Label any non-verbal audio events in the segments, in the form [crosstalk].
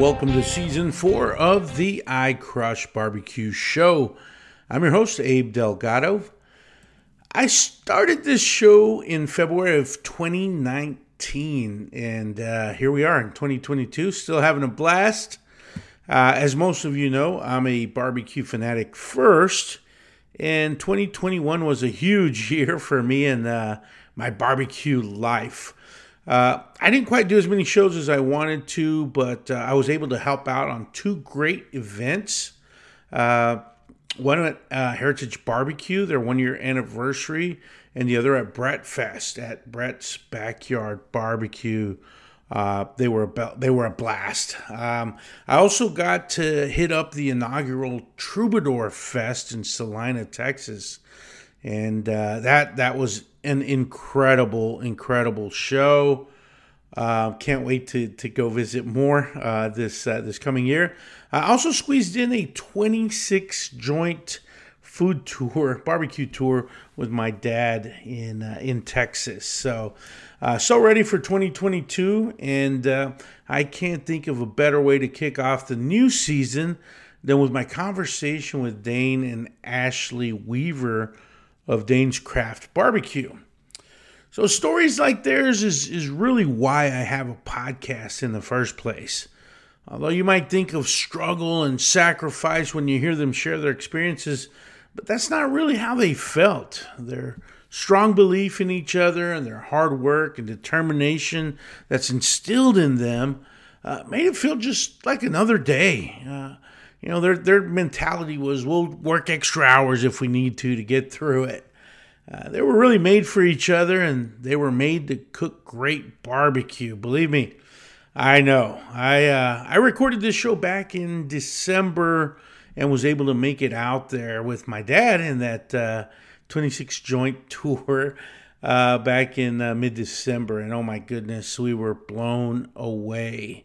welcome to season four of the I Crush Barbecue Show. I'm your host, Abe Delgado. I started this show in February of 2019, and uh, here we are in 2022, still having a blast. Uh, as most of you know, I'm a barbecue fanatic first, and 2021 was a huge [laughs] year for me and uh, my barbecue life. Uh, I didn't quite do as many shows as I wanted to, but uh, I was able to help out on two great events. Uh, one at uh, Heritage Barbecue, their one year anniversary, and the other at Brett Fest at Brett's Backyard Barbecue. Uh, they were a, they were a blast. Um, I also got to hit up the inaugural Troubadour Fest in Salado, Texas, and uh, that that was an incredible, incredible show. Uh, can't wait to, to go visit more uh, this uh, this coming year. I also squeezed in a 26 joint food tour, [laughs] barbecue tour with my dad in uh, in Texas. So uh, so ready for 2022, and I can't think of a better way to kick off the new season than with my conversation with Dane and Ashley Weaver of Dane's Craft Barbecue. So stories like theirs is, is really why I have a podcast in the first place. Although you might think of struggle and sacrifice when you hear them share their experiences, but that's not really how they felt. Their strong belief in each other and their hard work and determination that's instilled in them uh, made it feel just like another day. Uh, you know, their their mentality was we'll work extra hours if we need to to get through it. Uh, they were really made for each other and they were made to cook great barbecue. Believe me, I know. I uh, I recorded this show back in December and was able to make it out there with my dad in that uh, 26 joint [laughs] tour uh, back in uh, mid December. And oh my goodness, we were blown away.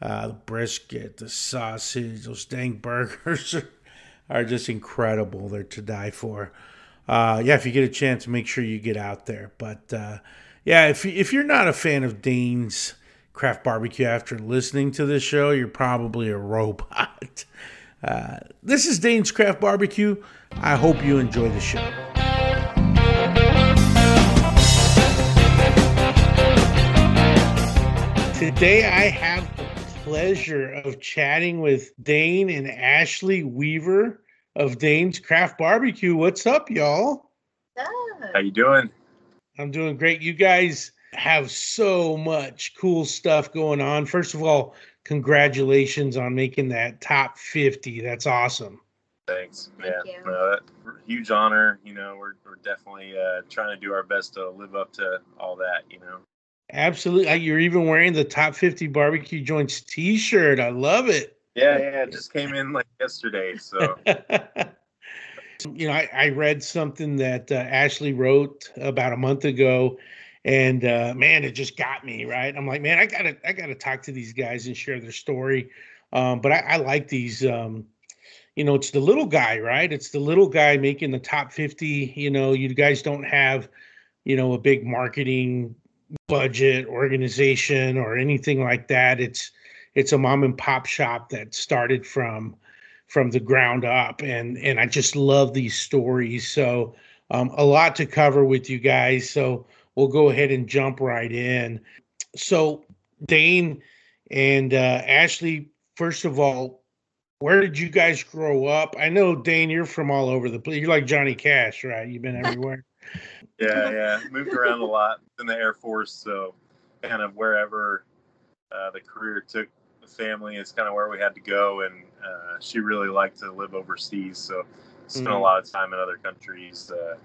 Uh, the brisket, the sausage, those dang burgers are, [laughs] are just incredible. They're to die for. Uh, yeah, if you get a chance, make sure you get out there. But uh, yeah, if, if you're not a fan of Dane's Craft Barbecue after listening to this show, you're probably a robot. [laughs] Uh, this is Dane's Craft Barbecue. I hope you enjoy the show. Today, I have pleasure of chatting with Dane and Ashley Weaver of Dane's Craft Barbecue. What's up, y'all? How you doing? I'm doing great. You guys have so much cool stuff going on. First of all, congratulations on making that top 50. That's awesome. Thanks. Thank yeah, no, huge honor. You know, we're, we're definitely uh, trying to do our best to live up to all that, you know. Absolutely. You're even wearing the top 50 barbecue joints t-shirt. I love it. Yeah, yeah, it just came in like yesterday. So, [laughs] you know, I, I, read something that uh, Ashley wrote about a month ago, and uh, man, it just got me right. I'm like, man, I gotta, I gotta talk to these guys and share their story. Um, but I, I, like these. Um, you know, it's the little guy, right? It's the little guy making the top 50. You know, you guys don't have, you know, a big marketing budget organization or anything like that. It's it's a mom and pop shop that started from from the ground up, and and I just love these stories. So um, a lot to cover with you guys. So we'll go ahead and jump right in. So Dane and uh, Ashley, first of all, where did you guys grow up? I know Dane, you're from all over the place. You're like Johnny Cash, right? You've been [laughs] everywhere yeah, [laughs] yeah. Moved around a lot in the Air Force, so kind of wherever uh, the career took the family is kind of where we had to go. And uh, she really liked to live overseas, so spent mm-hmm. a lot of time in other countries. Uh,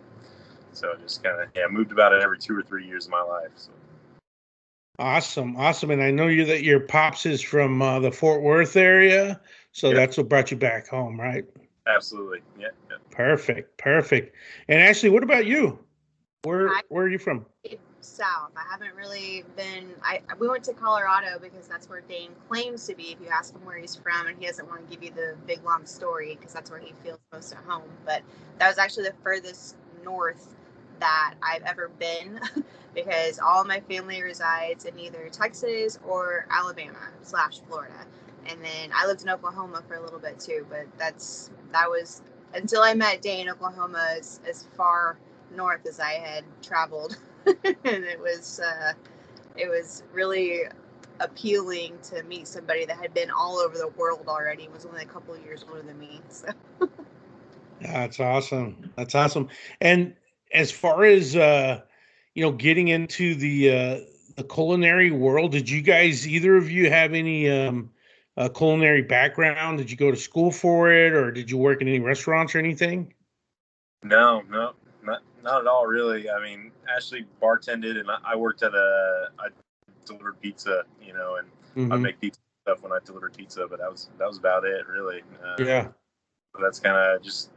so just kind of yeah, moved about every two or three years of my life. So. Awesome, awesome, and I know you that your pops is from uh, the Fort Worth area, so yep. that's what brought you back home, right? Absolutely, yeah, yeah. Perfect, perfect. And Ashley, what about you? Where I, where are you from? South. I haven't really been. I we went to Colorado because that's where Dane claims to be. If you ask him where he's from, and he doesn't want to give you the big long story because that's where he feels most at home. But that was actually the furthest north that I've ever been [laughs] because all my family resides in either Texas or Alabama slash Florida. and then I lived in Oklahoma for a little bit too. But that's that was until I met Dane, Oklahoma as as far north as I had traveled, [laughs] and it was uh, it was really appealing to meet somebody that had been all over the world already. Was only a couple years older than me, so. That's awesome. That's awesome. And as far as uh, you know, getting into the uh, the culinary world, did you guys either of you have any um, uh, culinary background? Did you go to school for it, or did you work in any restaurants or anything? No, no, not not at all. Really. I mean, Ashley bartended, and I worked at a I delivered pizza, you know, and mm-hmm. I make pizza stuff when I delivered pizza, but that was that was about it, really. Uh, yeah. That's kind of just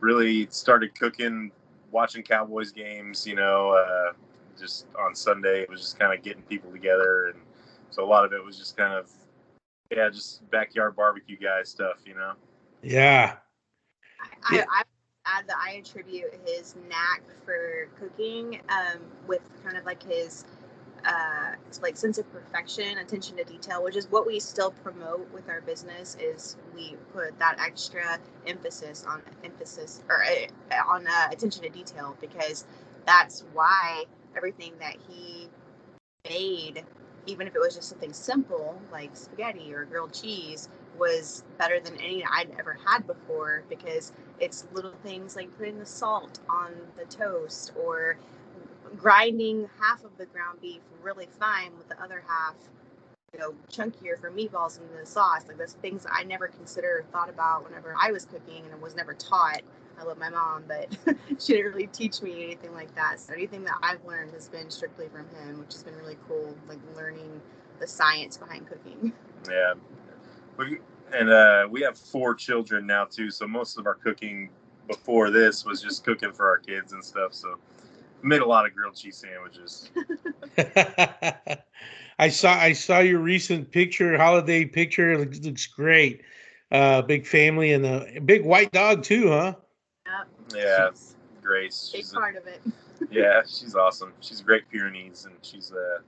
really started cooking, watching Cowboys games, you know, uh, just on Sunday. It was just kind of getting people together, and so a lot of it was just kind of yeah, just backyard barbecue guy stuff, you know. Yeah. I, I, add that I attribute his knack for cooking um, with kind of like his uh, like sense of perfection, attention to detail, which is what we still promote with our business. Is we put that extra emphasis on emphasis or uh, on uh, attention to detail because that's why everything that he made even if it was just something simple like spaghetti or grilled cheese, was better than any I'd ever had before because it's little things like putting the salt on the toast or grinding half of the ground beef really fine with the other half you know chunkier for meatballs and the sauce. Like those things I never considered or thought about whenever I was cooking and was never taught I love my mom, but [laughs] she didn't really teach me anything like that. So anything that I've learned has been strictly from him, which has been really cool, like learning the science behind cooking. [laughs] Yeah. We, and uh, we have four children now too, so most of our cooking before this was just cooking for our kids and stuff. So we made a lot of grilled cheese sandwiches. [laughs] I saw I saw your recent picture, holiday picture. It looks, looks great. Uh, big family and a big white dog too, huh? Yeah, Grace. Big part a, of it. [laughs] [laughs] yeah, she's awesome. She's a great Pyrenees, and she's uh,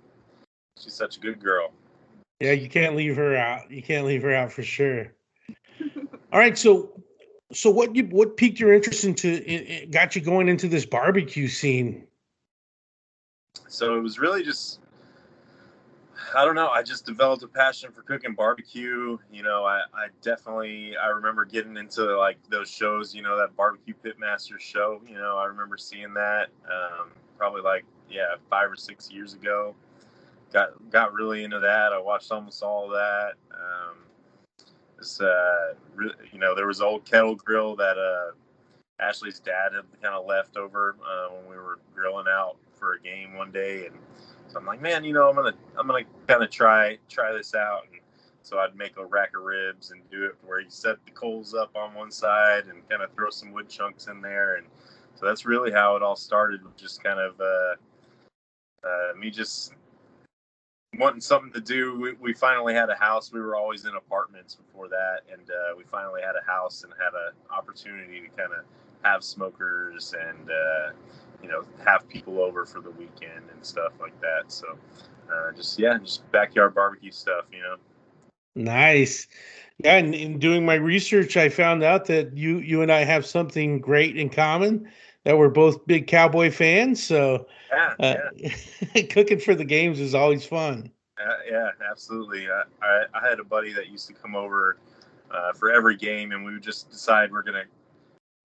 she's such a good girl. Yeah, you can't leave her out. You can't leave her out for sure. All right, so so what you what piqued your interest into it, got you going into this barbecue scene? So it was really just I don't know. I just developed a passion for cooking barbecue. You know, I, I definitely I remember getting into like those shows. You know, that barbecue pitmaster show. You know, I remember seeing that um, probably like yeah five or six years ago. Got got really into that. I watched almost all of that. Um, this, uh, re- you know, there was old kettle grill that uh, Ashley's dad had kind of left over uh, when we were grilling out for a game one day, and so I'm like, man, you know, I'm gonna I'm gonna kind of try try this out. And so I'd make a rack of ribs and do it where you set the coals up on one side and kind of throw some wood chunks in there. And so that's really how it all started. Just kind of uh, uh, me just wanting something to do. We, we, finally had a house. We were always in apartments before that, and uh, we finally had a house and had an opportunity to kind of have smokers and uh, you know have people over for the weekend and stuff like that. So uh, just yeah, just backyard barbecue stuff, you know. Nice. Yeah, and in doing my research, I found out that you you and I have something great in common. That we're both big cowboy fans. So yeah, uh, [laughs] cooking for the games is always fun. Uh, yeah, absolutely. I, I, I, had a buddy that used to come over uh, for every game, and we would just decide we're gonna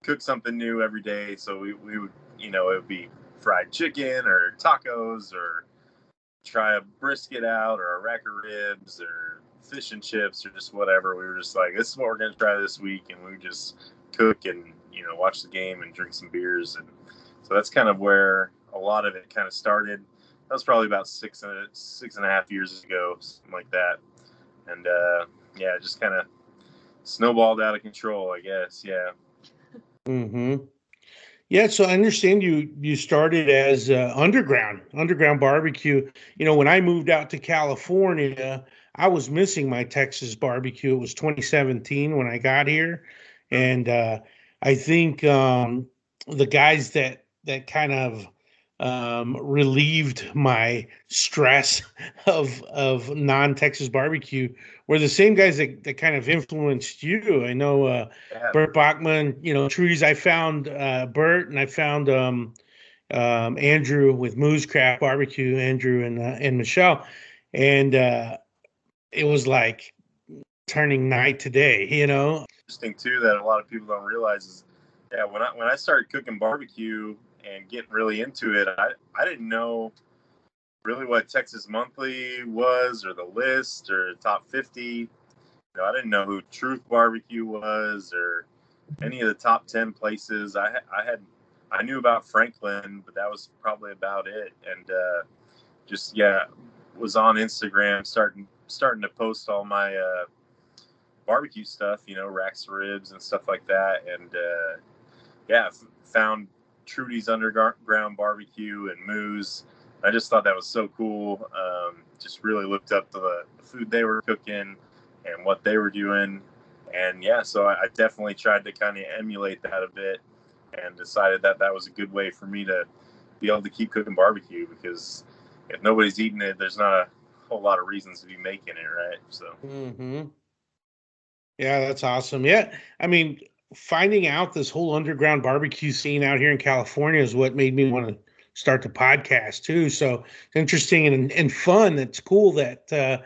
cook something new every day. So we, we would you know, it would be fried chicken or tacos or try a brisket out or a rack of ribs or fish and chips or just whatever. We were just like, this is what we're going to try this week. And we just cook and, you know, watch the game and drink some beers. And so that's kind of where a lot of it kind of started. That was probably about six and a, six and a half years ago, something like that. And uh, yeah, just kind of snowballed out of control, I guess. Yeah. Hmm. Yeah, so I understand you you started as uh, underground underground barbecue. You know, when I moved out to California, I was missing my Texas barbecue. It was 2017 when I got here, and uh, I think um, the guys that that kind of um, relieved my stress [laughs] of of non Texas barbecue were the same guys that, that kind of influenced you. I know uh, yeah. Burt Bakman, you know, Trudy's. I found uh, Burt and I found um, um, Andrew with Moo's Craft Barbecue, Andrew and uh, and Michelle, and uh, it was like turning night to day. You know, interesting too that a lot of people don't realize is yeah when I when I started cooking barbecue and getting really into it, I, I didn't know really what Texas Monthly was or the list or top 50. You know, I didn't know who Truth Barbecue was or any of the top 10 places. I, I had, I knew about Franklin, but that was probably about it. And uh, just, yeah, was on Instagram starting, starting to post all my uh, barbecue stuff, you know, racks of ribs and stuff like that. And uh, yeah, found Trudy's Underground Barbecue and Moo's. I just thought that was so cool. Um, just really looked up the, the, food they were cooking and what they were doing. And yeah, so I, I definitely tried to kind of emulate that a bit and decided that that was a good way for me to be able to keep cooking barbecue because if nobody's eating it, there's not a whole lot of reasons to be making it, right? So. Mm-hmm. Yeah, that's awesome. Yeah, I mean, finding out this whole underground barbecue scene out here in California is what made me want to start the podcast too. So it's interesting and, and fun. It's cool that uh,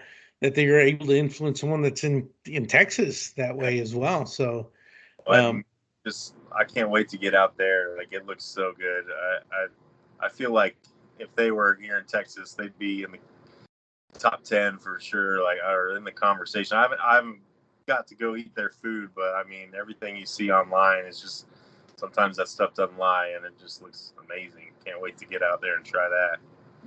that they are able to influence someone that's in in Texas that way as well. So um, just I can't wait to get out there. Like it looks so good. I, I I feel like if they were here in Texas, they'd be in the top ten for sure. Like or in the conversation. I haven't I haven't got to go eat their food, but I mean, everything you see online is just sometimes that stuff doesn't lie, and it just looks amazing. Can't wait to get out there and try that.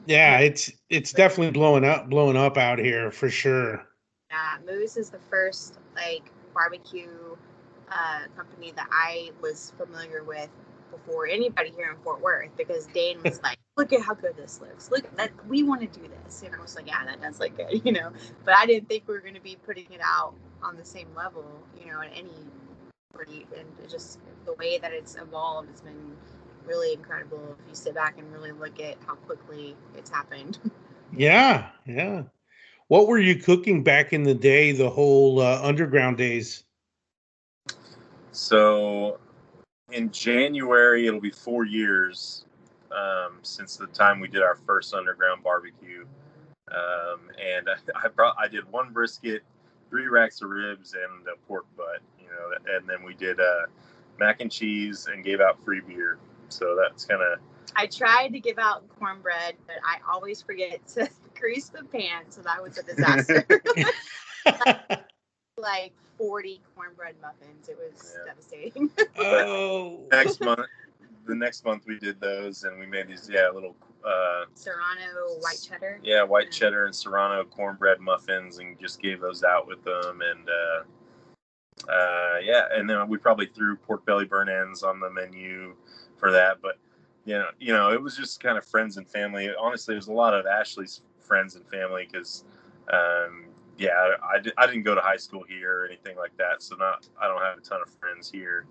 Yeah, it's it's definitely blowing up, blowing up out here for sure. Yeah, Moo's is the first like barbecue uh, company that I was familiar with before anybody here in Fort Worth because Dane was [laughs] like, "Look at how good this looks. Look that we want to do this." And I was like, "Yeah, that does look good," [laughs] you know. But I didn't think we were going to be putting it out on the same level, you know, at any rate. And just the way that it's evolved has been really incredible if you sit back and really look at how quickly it's happened. [laughs] Yeah, yeah. What were you cooking back in the day, the whole uh, underground days? So in January, it'll be four years um, since the time we did our first underground barbecue. Um, and I, [laughs] I, brought, I did one brisket three racks of ribs and a pork butt, you know, and then we did uh, mac and cheese and gave out free beer. So that's kind of. I tried to give out cornbread, but I always forget to [laughs] grease the pan, so that was a disaster. like, [laughs] like 40 cornbread muffins. It was yeah. devastating. [laughs] oh. Next month, the next month we did those, and we made these yeah little uh, Serrano white cheddar. Yeah, white cheddar and Serrano cornbread muffins, and just gave those out with them. And uh, uh, yeah, and then we probably threw pork belly burn ends on the menu for that. But you know, you know, it was just kind of friends and family. Honestly, there's a lot of Ashley's friends and family because. Um, yeah, I, I, didn't go to high school here or anything like that, so not I don't have a ton of friends here.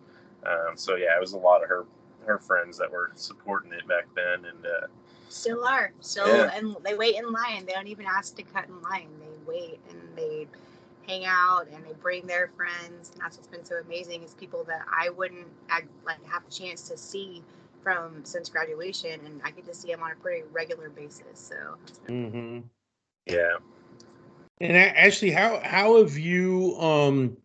Um, so yeah, it was a lot of her her friends that were supporting it back then, and uh, Still are. Still, yeah. and they wait in line. They don't even ask to cut in line. They wait and they hang out and they bring their friends. And that's what's been so amazing is people that I wouldn't like have a chance to see from since graduation, and I get to see them on a pretty regular basis. So. Mm-hmm. Yeah. And actually, how how have you um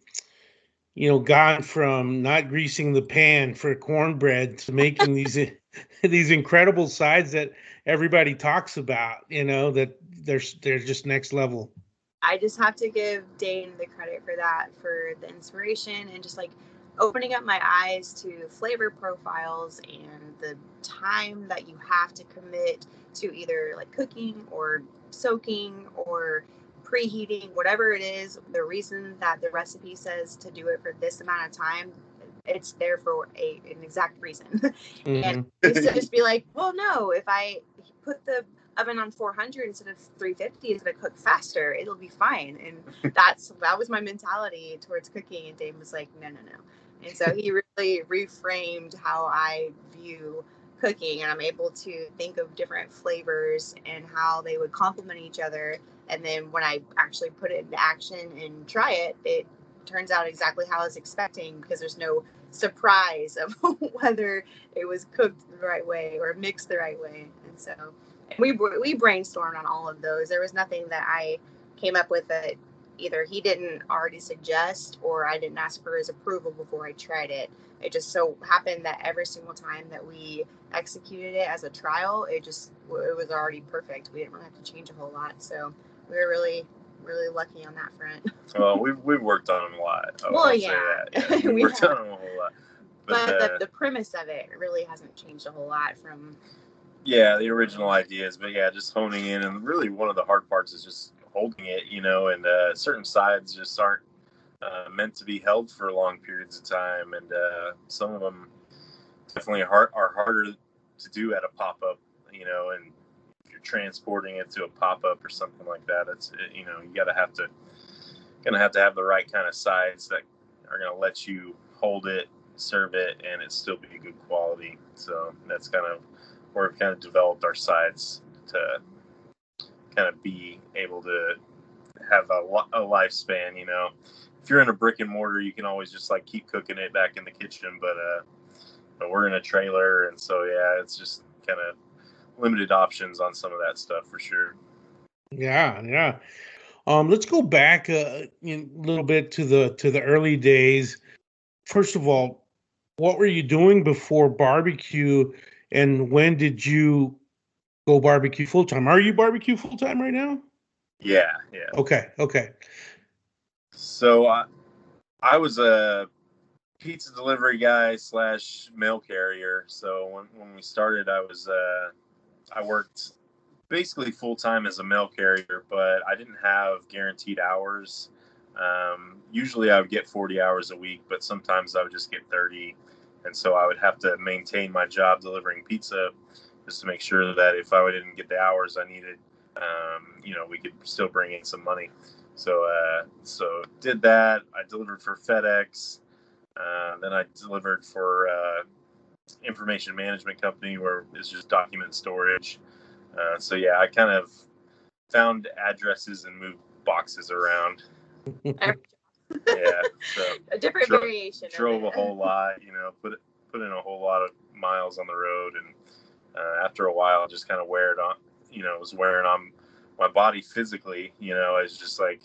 you know gone from not greasing the pan for cornbread to making these [laughs] these incredible sides that everybody talks about, you know, that they're they're just next level. I just have to give Dane the credit for that, for the inspiration and just like opening up my eyes to flavor profiles and the time that you have to commit to either like cooking or soaking or preheating, whatever it is, the reason that the recipe says to do it for this amount of time, it's there for a an exact reason. [laughs] Mm-hmm. and used to just be like, well, no, if I put the oven on 400 instead of 350, it's gonna cook faster. It'll be fine. And [laughs] that's that was my mentality towards cooking. And Dane was like, no, no, no. And so he really reframed how I view cooking and I'm able to think of different flavors and how they would complement each other. And then when I actually put it into action and try it, it turns out exactly how I was expecting because there's no surprise of [laughs] whether it was cooked the right way or mixed the right way. And so we we brainstormed on all of those. There was nothing that I came up with that either he didn't already suggest or I didn't ask for his approval before I tried it. It just so happened that every single time that we executed it as a trial, it just it was already perfect. We didn't really have to change a whole lot. So we were really really lucky on that front. [laughs] well, we've we've worked on them a lot. I well, yeah, yeah. [laughs] we worked have. on them a whole lot. But, but uh, the, the premise of it really hasn't changed a whole lot from. Yeah, the original ideas, but yeah, just honing in, and really one of the hard parts is just holding it, you know, and uh, certain sides just aren't uh, meant to be held for long periods of time, and uh, some of them definitely hard, are harder to do at a pop up, you know, and if you're transporting it to a pop up or something like that, it's you know you gotta have to gonna have to have the right kind of sides that are gonna let you hold it, serve it, and it still be good quality. So that's kind of where we've kind of developed our sides to kind of be able to have a, a lifespan. You know, if you're in a brick and mortar, you can always just like keep cooking it back in the kitchen, but uh, but we're in a trailer, and so yeah, it's just kind of limited options on some of that stuff for sure. Yeah, yeah. Um, let's go back uh, a little bit to the to the early days. First of all, what were you doing before barbecue, and when did you go barbecue full time? Are you barbecue full time right now? Yeah, yeah. Okay, okay. So I, I was a pizza delivery guy slash mail carrier. So when, when we started, I was uh, I worked basically full time as a mail carrier, but I didn't have guaranteed hours. Um, usually I would get 40 hours a week, but sometimes I would just get 30. And so I would have to maintain my job delivering pizza just to make sure that if I didn't get the hours I needed, um, you know, we could still bring in some money. So, uh, so did that. I delivered for FedEx. Uh, then I delivered for uh, information management company where it's just document storage. Uh, so yeah, I kind of found addresses and moved boxes around. [laughs] yeah, so a different variation. Drove a whole lot, you know, put put in a whole lot of miles on the road, and uh, after a while, just kind of wear it on. You know, it was wearing on my body physically. You know, it's just like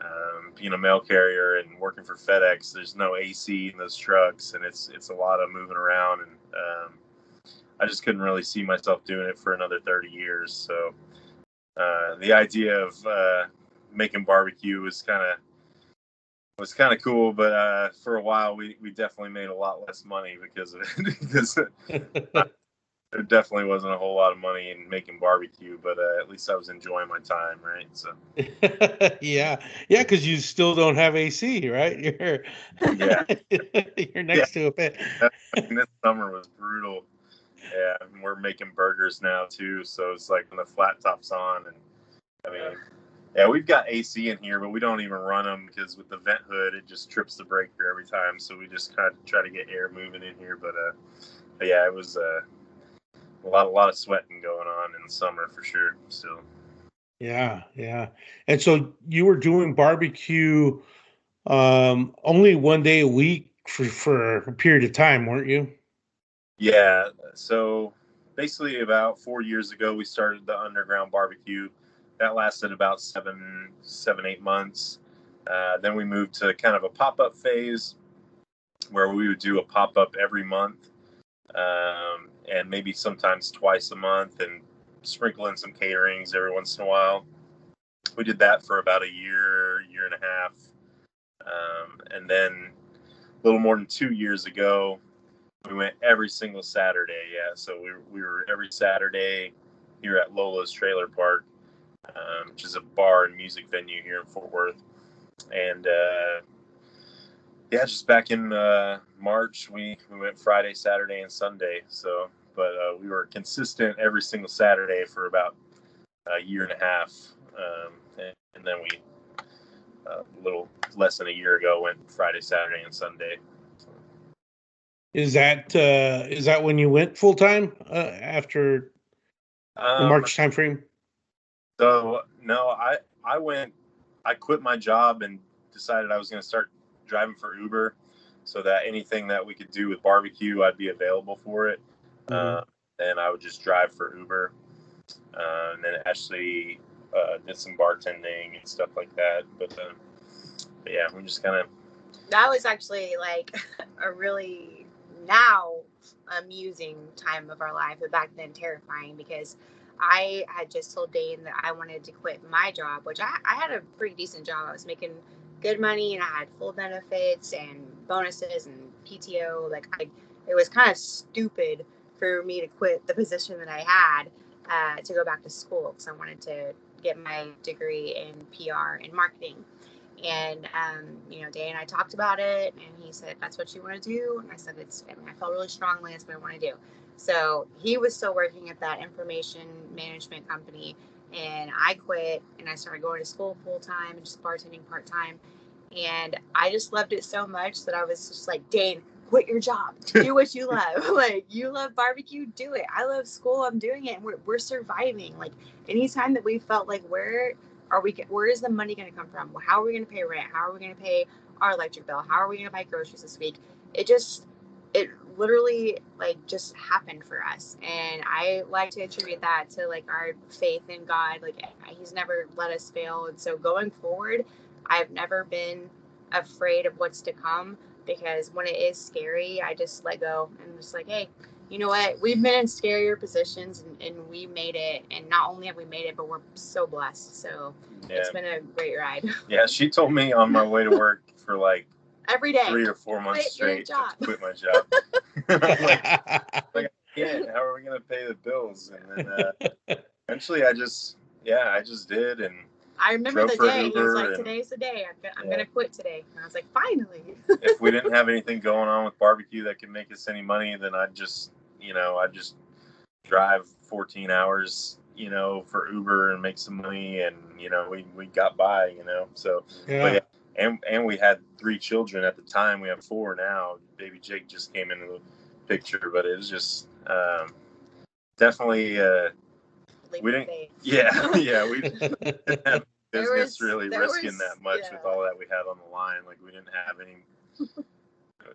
um, being a mail carrier and working for FedEx. There's no AC in those trucks, and it's it's a lot of moving around, and um, I just couldn't really see myself doing it for another 30 years. So uh, the idea of uh, making barbecue was kind of was kind of cool, but uh, for a while we, we definitely made a lot less money because of it. [laughs] because [laughs] there definitely wasn't a whole lot of money in making barbecue, but uh, at least I was enjoying my time, right? So [laughs] yeah, yeah, because you still don't have AC, right? [laughs] You're yeah, [laughs] you're next yeah. to a pit. I mean, this summer was brutal. Yeah, and we're making burgers now too, so it's like when the flat top's on, and I mean, yeah, we've got AC in here, but we don't even run them because with the vent hood, it just trips the breaker every time. So we just kind of try to get air moving in here, but uh, yeah, it was uh a lot, a lot of sweating going on in the summer for sure. Still. Yeah, yeah. And so you were doing barbecue um, only one day a week for for a period of time, weren't you? Yeah. So basically, about four years ago, we started the underground barbecue. That lasted about seven, seven, eight months. Uh, then we moved to kind of a pop up phase where we would do a pop up every month. Um, and maybe sometimes twice a month and sprinkle in some caterings every once in a while. We did that for about a year, year and a half. Um, and then a little more than two years ago, we went every single Saturday. Yeah. So we, we were every Saturday here at Lola's Trailer Park, um, which is a bar and music venue here in Fort Worth. And, uh, yeah, just back in uh, March, we, we went Friday, Saturday, and Sunday. So but uh, we were consistent every single Saturday for about a year and a half, um, and, and, then we uh, a little less than a year ago went Friday, Saturday, and Sunday. Is that uh, is that when you went full time uh, after um, the March timeframe? So no, I I went, I quit my job and decided I was going to start driving for Uber, so that anything that we could do with barbecue, I'd be available for it. Mm-hmm. And I would just drive for Uber. Uh, and then Ashley uh, did some bartending and stuff like that. But, uh, but yeah, we just kind of. That was actually like [laughs] a really now amusing time of our life, but back then terrifying because I had just told Dane that I wanted to quit my job, which I, I had a pretty decent job. I was making good money and I had full benefits and bonuses and PTO. Like I, it was kind of stupid for me to quit the position that I had uh, to go back to school because I wanted to get my degree in PR and marketing. And um, you know, Dane and I talked about it, and he said, "That's what you want to do." And I said, "It's." I mean, I felt really strongly that's what I want to do. So he was still working at that information management company, and I quit and I started going to school full time and just bartending part time. And I just loved it so much that I was just like, Dane, quit your job, [laughs] do what you love. [laughs] like you love barbecue, do it. I love school, I'm doing it. And we're we're surviving. Like anytime that we felt like where are we where is the money going to come from? How are we going to pay rent? How are we going to pay our electric bill? How are we going to buy groceries this week? It just it literally like just happened for us and i like to attribute that to like our faith in god like eh, he's never let us fail and so going forward i've never been afraid of what's to come because when it is scary i just let go and just like hey you know what we've been in scarier positions and, and we made it and not only have we made it but we're so blessed so yeah. it's been a great ride [laughs] yeah she told me on my way to work for like every day. Three or four months quit straight to quit my job. [laughs] [laughs] like, like, yeah, how are we gonna pay the bills? And then uh, eventually, I just, yeah, I just did, and I remember the day he was like, "Today's the day. I'm, gonna, I'm yeah. gonna quit today." And I was like, "Finally." [laughs] if we didn't [laughs] have anything going on with barbecue that could make us any money, then I'd just, you know, I'd just drive 14 hours you know, for Uber and make some money, and you know, we we got by, you know. So, yeah. yeah and and we had three children at the time. We have four now. Baby Jake just came into the picture, but it was just um, definitely uh, we didn't. [laughs] Yeah, [laughs] yeah, we didn't have [laughs] business was, really risking was, that much yeah. with all that we had on the line. Like we didn't have any.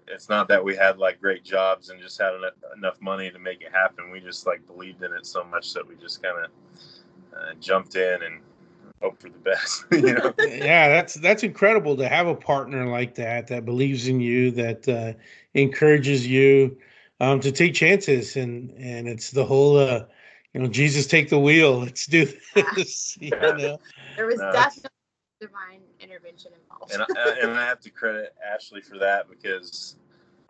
it's not that we had like great jobs and just had enough money to make it happen. We just like believed in it so much that we just kind of uh, jumped in and hope for the best. you know? yeah, that's that's incredible to have a partner like that that believes in you, that uh, encourages you um, to take chances, and and it's the whole. Uh, you know, Jesus, take the wheel. Let's do this. [laughs] you know? There was no, definitely divine intervention involved. and, I, and I have to credit Ashley for that because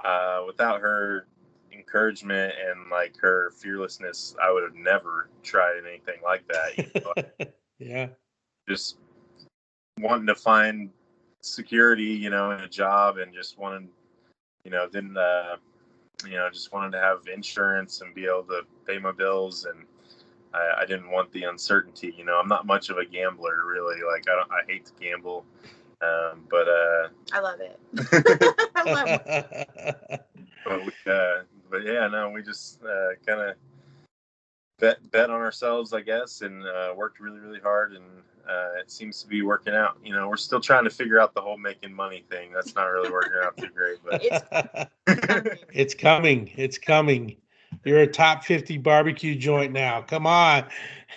uh, without her encouragement and like her fearlessness, I would have never tried anything like that. You know? [laughs] yeah just wanting to find security, you know, in a job and just wanting, you know, didn't, uh, you know, just wanted to have insurance and be able to pay my bills. And I, I didn't want the uncertainty, you know, I'm not much of a gambler really. Like I don't, I hate to gamble. Um, but, uh, I love it. [laughs] [laughs] I love it. but, we, uh, but yeah, no, we just, uh, kind of bet, bet on ourselves, I guess, and, uh, worked really, really hard and, uh, it seems to be working out. You know, we're still trying to figure out the whole making money thing. That's not really working out too great, but [laughs] it's coming. It's coming. You're a top 50 barbecue joint now. Come on.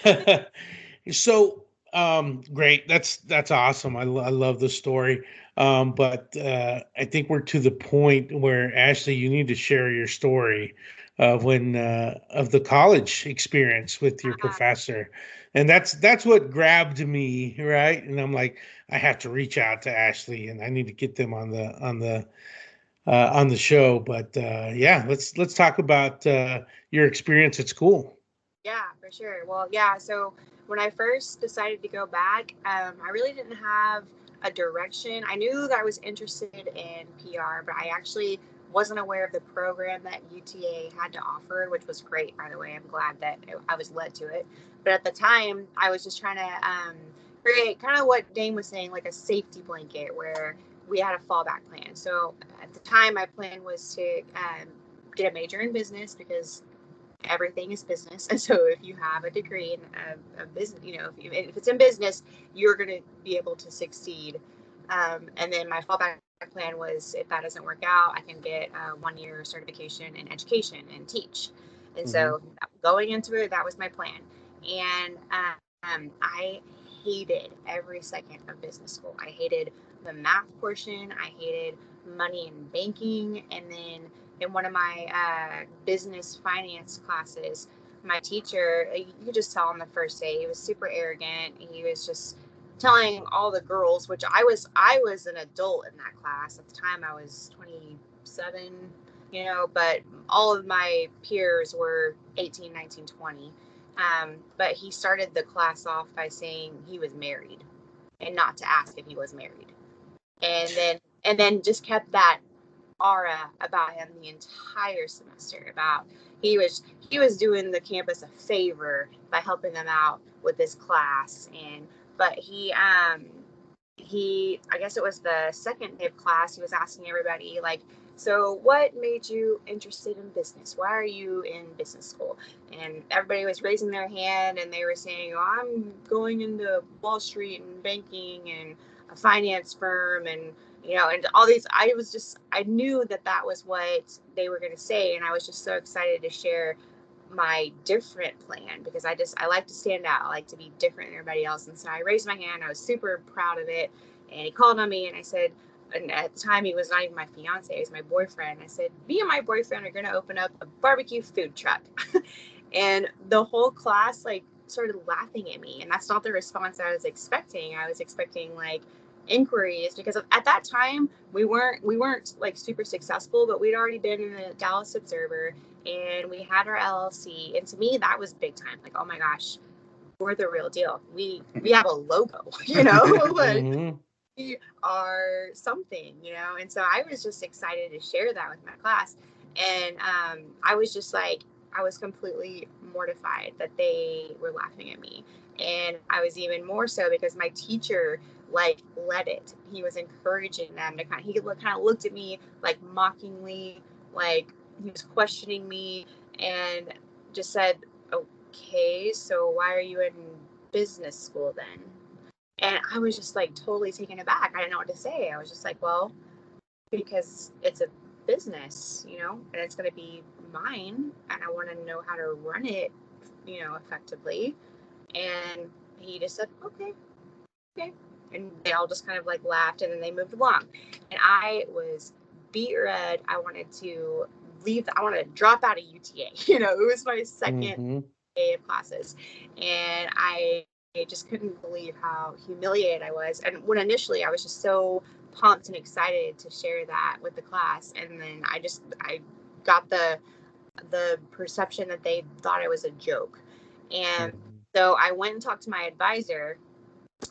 [laughs] so, um, great. That's that's awesome. I, I love the story. Um, but uh, I think we're to the point where Ashley, you need to share your story of when uh, of the college experience with your uh-huh. professor and that's that's what grabbed me right and i'm like i have to reach out to ashley and i need to get them on the on the uh, on the show but uh, yeah let's let's talk about uh, your experience at school. Yeah for sure. Well yeah so when i first decided to go back um, i really didn't have a direction. I knew that i was interested in pr but i actually wasn't aware of the program that uta had to offer which was great by the way. I'm glad that i was led to it. But at the time, I was just trying to um, create kind of what Dane was saying, like a safety blanket where we had a fallback plan. So at the time, my plan was to um, get a major in business because everything is business. And [laughs] so if you have a degree in a, a business, you know, if, you, if, it's in business, you're going to be able to succeed. Um, and then my fallback plan was if that doesn't work out, I can get a one year certification in education and teach. And mm-hmm. so going into it, that was my plan. And um, I hated every second of business school. I hated the math portion. I hated money and banking. And then in one of my uh, business finance classes, my teacher, you could just tell on the first day, he was super arrogant. He was just telling all the girls, which I was, I was an adult in that class at the time. I was 27, you know, but all of my peers were 18, 19, 20. Um, but he started the class off by saying he was married and not to ask if he was married. And then, and then just kept that aura about him the entire semester about he was he was doing the campus a favor by helping them out with this class and but he um he i guess it was the second day of class he was asking everybody like so what made you interested in business? Why are you in business school? And everybody was raising their hand and they were saying oh, i'm going into wall street and banking and a finance firm and you know, and all these, I was just, I knew that that was what they were going to say. And I was just so excited to share my different plan because I just, I like to stand out. I like to be different than everybody else. And so I raised my hand. I was super proud of it. And he called on me and I said, and at the time he was not even my fiance, he was my boyfriend. I said, me and my boyfriend are going to open up a barbecue food truck. [laughs] and the whole class, like, started laughing at me. And that's not the response I was expecting. I was expecting, like, inquiries because at that time we weren't we weren't like super successful but we'd already been in the dallas observer and we had our llc and to me that was big time like oh my gosh we're the real deal we we have a logo [laughs] you know [laughs] [laughs] like mm-hmm. we are something you know and so i was just excited to share that with my class and um, i was just like i was completely mortified that they were laughing at me and i was even more so because my teacher like let it. He was encouraging them to kind of, he kind of looked at me like mockingly, like he was questioning me and just said, okay, so why are you in business school then? And I was just like totally taken aback. I didn't know what to say. I was just like, well, because it's a business, you know, and it's going to be mine and I want to know how to run it, you know, effectively. And he just said, okay, okay and they all just kind of like laughed and then they moved along and i was beat red i wanted to leave i wanted to drop out of uta [laughs] you know it was my 2nd mm-hmm. day of classes and i I just couldn't believe how humiliated I was. And when initially I was just so pumped and excited to share that with the class, and then I just I got the the perception that they thought I was a joke. And mm-hmm. so I went and talked to my advisor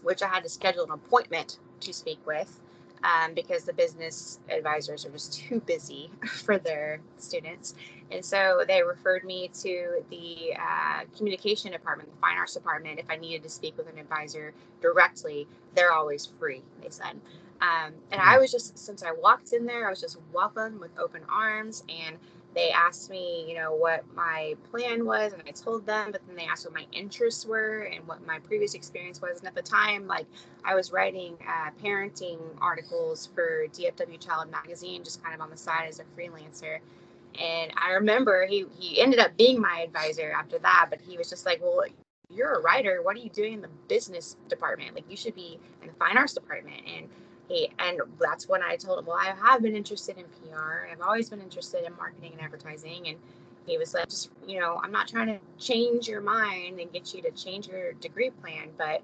which I had to schedule an appointment to speak with um, because the business advisors are just too busy [laughs] for their students. And so they referred me to the uh, communication department, the fine arts department, if I needed to speak with an advisor directly. They're always free, they said. Um, and I hmm. was just, since I walked in there, I was just welcomed with open arms. And they asked me, you know, what my plan was, and I told them, but then they asked what my interests were and what my previous experience was. And at the time, like I was writing uh, parenting articles for DFW Child Magazine, just kind of on the side as a freelancer. And I remember he, he ended up being my advisor after that, but he was just like, well, you're a writer. What are you doing in the business department? Like, you should be in the fine arts department. And and that's when I told him, well, I have been interested in PR. I've always been interested in marketing and advertising. And he was like, just, you know, I'm not trying to change your mind and get you to change your degree plan, but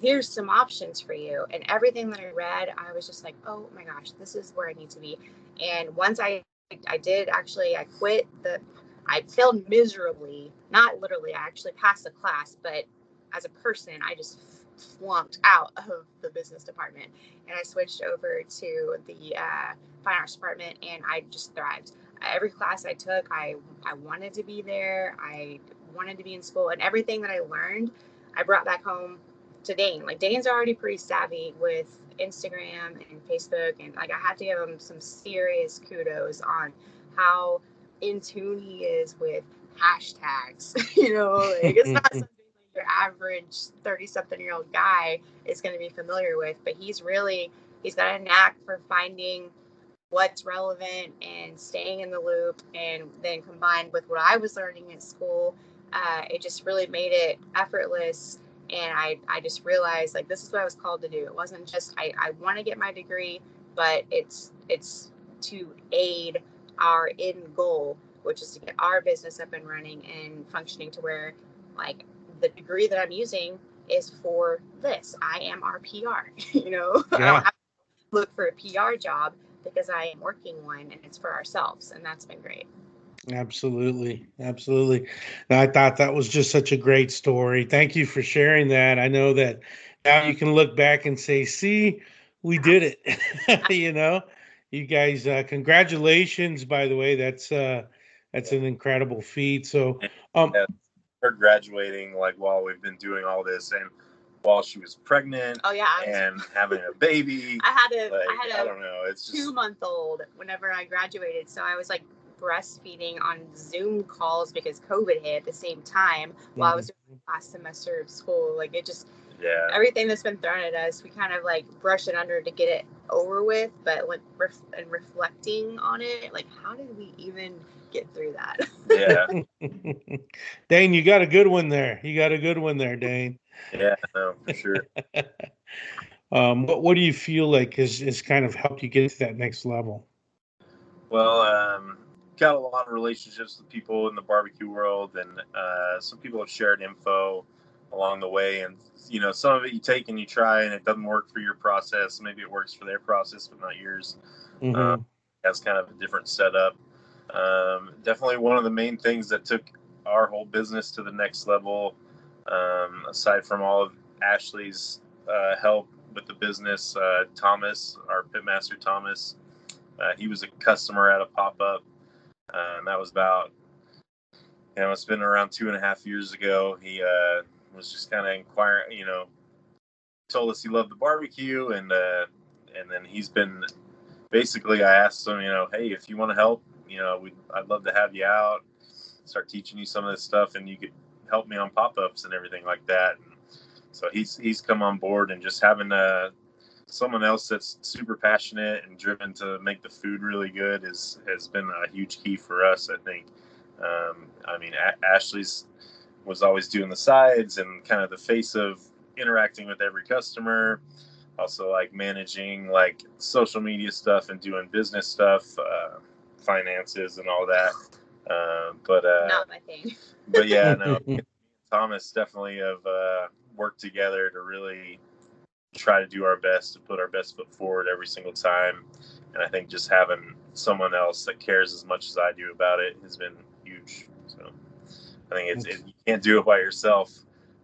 here's some options for you. And everything that I read, I was just like, oh my gosh, this is where I need to be. And once I, I did actually, I quit the, I failed miserably, not literally, I actually passed the class, but as a person, I just flunked out of the business department and I switched over to the uh, fine arts department and I just thrived. Every class I took, I, I wanted to be there. I wanted to be in school and everything that I learned, I brought back home to Dane. Like Dane's already pretty savvy with Instagram and Facebook and like I have to give him some serious kudos on how in tune he is with hashtags. [laughs] you know, like it's not [laughs] your average 30 something year old guy is going to be familiar with, but he's really, he's got a knack for finding what's relevant and staying in the loop. And then combined with what I was learning at school, uh, it just really made it effortless. And I, I just realized like this is what I was called to do. It wasn't just I, I want to get my degree, but it's it's to aid our end goal, which is to get our business up and running and functioning to where like the degree that I'm using is for this. I am our PR. [laughs] you know, yeah. [laughs] I don't have to look for a PR job because I am working one and it's for ourselves. And that's been great. Absolutely. Absolutely. And I thought that was just such a great story. Thank you for sharing that. I know that now you can look back and say, see, we did it. [laughs] you know, you guys, uh, congratulations, by the way. That's, uh, that's an incredible feat. So, um, her graduating like while we've been doing all this and while she was pregnant. Oh yeah, and [laughs] having a baby. I had a like, I had a I don't know. It's two month old whenever I graduated, so I was like breastfeeding on Zoom calls because COVID hit at the same time mm-hmm. while I was mm-hmm. doing last semester of school. Like it just yeah everything that's been thrown at us, we kind of like brush it under to get it over with. But when ref- and reflecting on it, like how did we even get through that? Yeah, [laughs] [laughs] Dane, you got a good one there. You got a good one there, Dane. Yeah, no, for sure. [laughs] um, what what do you feel like has has kind of helped you get to that next level? Well, um, got a lot of relationships with people in the barbecue world, and uh, some people have shared info along the way. And you know, some of it you take and you try, and it doesn't work for your process. Maybe it works for their process, but not yours. Mm-hmm. Um, that's kind of a different setup. Um, definitely one of the main things that took our whole business to the next level. Um, aside from all of Ashley's uh, help with the business, uh, Thomas, our pitmaster Thomas, uh, he was a customer at a pop up uh, and that was about you know it's been around two and a half years ago. He uh, was just kind of inquiring, you know, told us he loved the barbecue, and uh, and then he's been basically I asked him, you know, hey, if you want to help, you know, we I'd love to have you out, start teaching you some of this stuff, and you could help me on pop ups and everything like that. And so he's he's come on board and just having a someone else that's super passionate and driven to make the food really good is has been a huge key for us. I think. Um, I mean, a- Ashley's was always doing the sides and kind of the face of interacting with every customer. Also, like managing like social media stuff and doing business stuff, uh, finances and all that. Uh, but uh, not my thing. but yeah, [laughs] no. Thomas definitely have uh, worked together to really try to do our best to put our best foot forward every single time. And I think just having someone else that cares as much as I do about it has been I think it's it, you can't do it by yourself.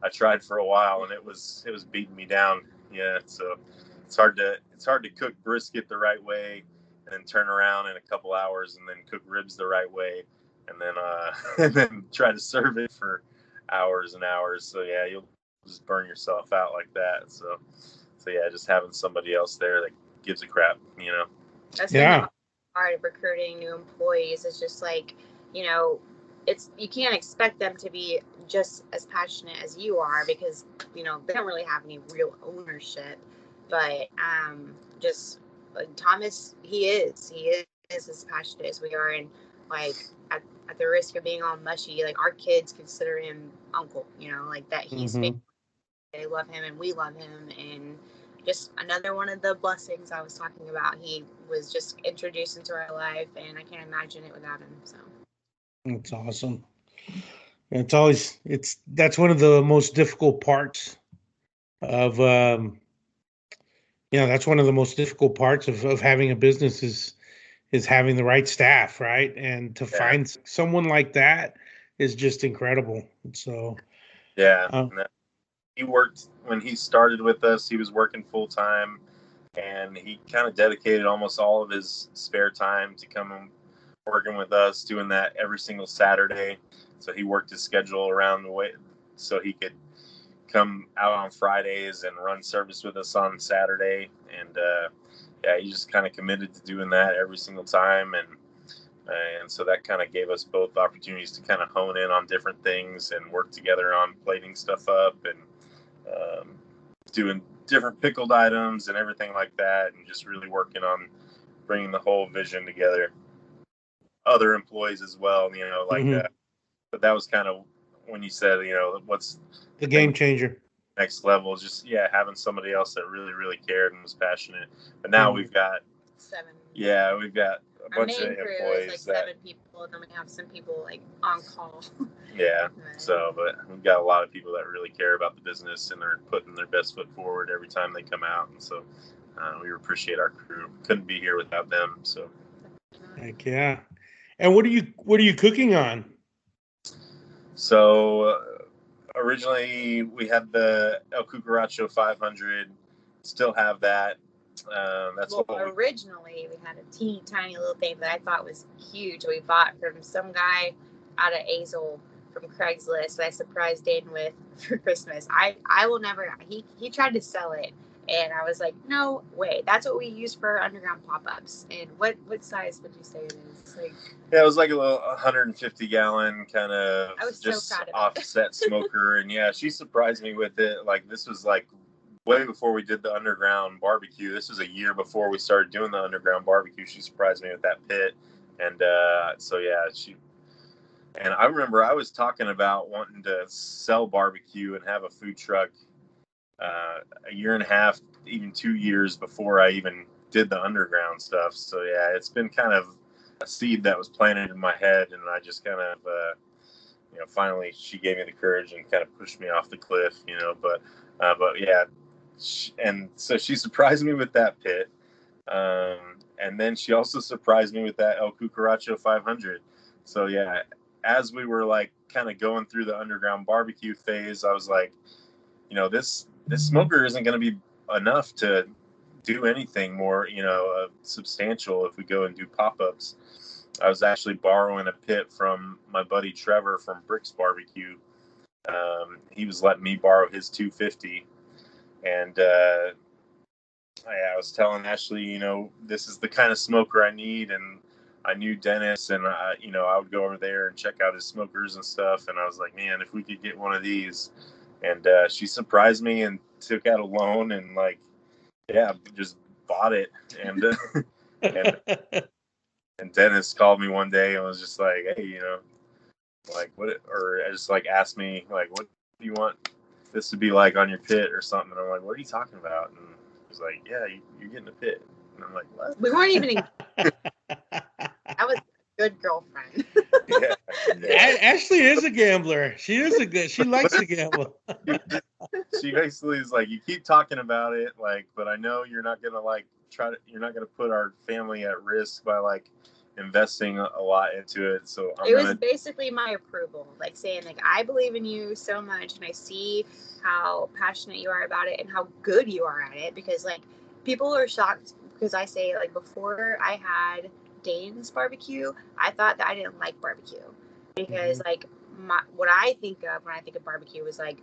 I tried for a while and it was it was beating me down. Yeah, so it's hard to it's hard to cook brisket the right way and then turn around in a couple hours and then cook ribs the right way and then uh [laughs] and then try to serve it for hours and hours. So yeah, you'll just burn yourself out like that. So so yeah, just having somebody else there that gives a crap, you know. That's yeah. Part of recruiting new employees is just like, you know, it's you can't expect them to be just as passionate as you are because you know they don't really have any real ownership. But um, just like Thomas, he is he is, is as passionate as we are, and like at, at the risk of being all mushy, like our kids consider him uncle. You know, like that he's. Mm-hmm they love him and we love him and just another one of the blessings I was talking about. He was just introduced into our life and I can't imagine it without him. So it's awesome. It's always it's that's one of the most difficult parts of um you know that's one of the most difficult parts of, of having a business is is having the right staff right and to yeah. find someone like that is just incredible so yeah uh, he worked when he started with us. He was working full time, and he kind of dedicated almost all of his spare time to come working with us, doing that every single Saturday. So he worked his schedule around the way so he could come out on Fridays and run service with us on Saturday. And uh, yeah, he just kind of committed to doing that every single time. And and so that kind of gave us both opportunities to kind of hone in on different things and work together on plating stuff up and um, doing different pickled items and everything like that, and just really working on bringing the whole vision together. Other employees as well, you know, like Mhm. that. But that was kind of when you said, you know, what's The game changer. next level? Just yeah, having somebody else that really, really cared and was passionate. But now Mhm. we've got Seven. yeah, we've got a Our bunch main of crew is employees like that seven people, and then we have some people like on call. [laughs] yeah. But- So, but we've got a lot of people that really care about the business and are putting their best foot forward every time they come out. And so uh, we appreciate our crew. Couldn't be here without them. So, Heck yeah. And what are you what are you cooking on? so uh, originally we had the El Cucaracho 500. Still have that. Um, that's well, what we, originally we had a teeny tiny little thing that I thought was huge. We bought from some guy out of Azle from Craigslist that I surprised Dayton with [laughs] for Christmas. I I will never. He he tried to sell it, and I was like, no way. That's what we use for underground pop ups. And what what size would you say it is? Like yeah, it was like a little 150 gallon kind of was so just of offset [laughs] smoker. and yeah, she surprised me with it. Like this was like way before we did the underground barbecue. This was a year before we started doing the underground barbecue. She surprised me with that pit, and uh, so yeah, she. And I remember I was talking about wanting to sell barbecue and have a food truck uh, a year and a half, even two years before I even did the underground stuff. So yeah, it's been kind of a seed that was planted in my head, and I just kind of, uh, you know, finally she gave me the courage and kind of pushed me off the cliff, you know. But, uh, but yeah, she, and so she surprised me with that pit, um, and then she also surprised me with that El Cucaracho 500. So yeah, as we were like kind of going through the underground barbecue phase, I was like, you know, this this smoker isn't going to be enough to do anything more, you know, uh, substantial if we go and do pop ups. I was actually borrowing a pit from my buddy Trevor from Brix Barbecue. Um, he was letting me borrow his 250, and uh, I, I was telling Ashley, you know, this is the kind of smoker I need, and I knew Dennis, and I, you know, I would go over there and check out his smokers and stuff, and I was like, man, if we could get one of these, and uh, she surprised me and took out a loan and like, yeah, just bought it, and. Uh, [laughs] and and Dennis called me one day and was just like, "Hey, you know, like what?" Or just like asked me, like, "What do you want this to be like on your pit or something?" And I'm like, "What are you talking about?" And he's like, "Yeah, you, you're getting a pit." And I'm like, "What?" we weren't even. [laughs] In, I was a good girlfriend. yeah, [laughs] A- yeah. Ashley is a gambler. She is a good. She likes to gamble. [laughs] She basically is like, "You keep talking about it, like, but I know you're not gonna like try to. You're not gonna put our family at risk by like." investing a a lot into it so i'm it was gonna basically my approval like saying like i believe in you so much and i see how passionate you are about it and how good you are at it because like people are shocked because i say like before i had dane's barbecue i thought that i didn't like barbecue. Because like my what i think of when i think of barbecue is like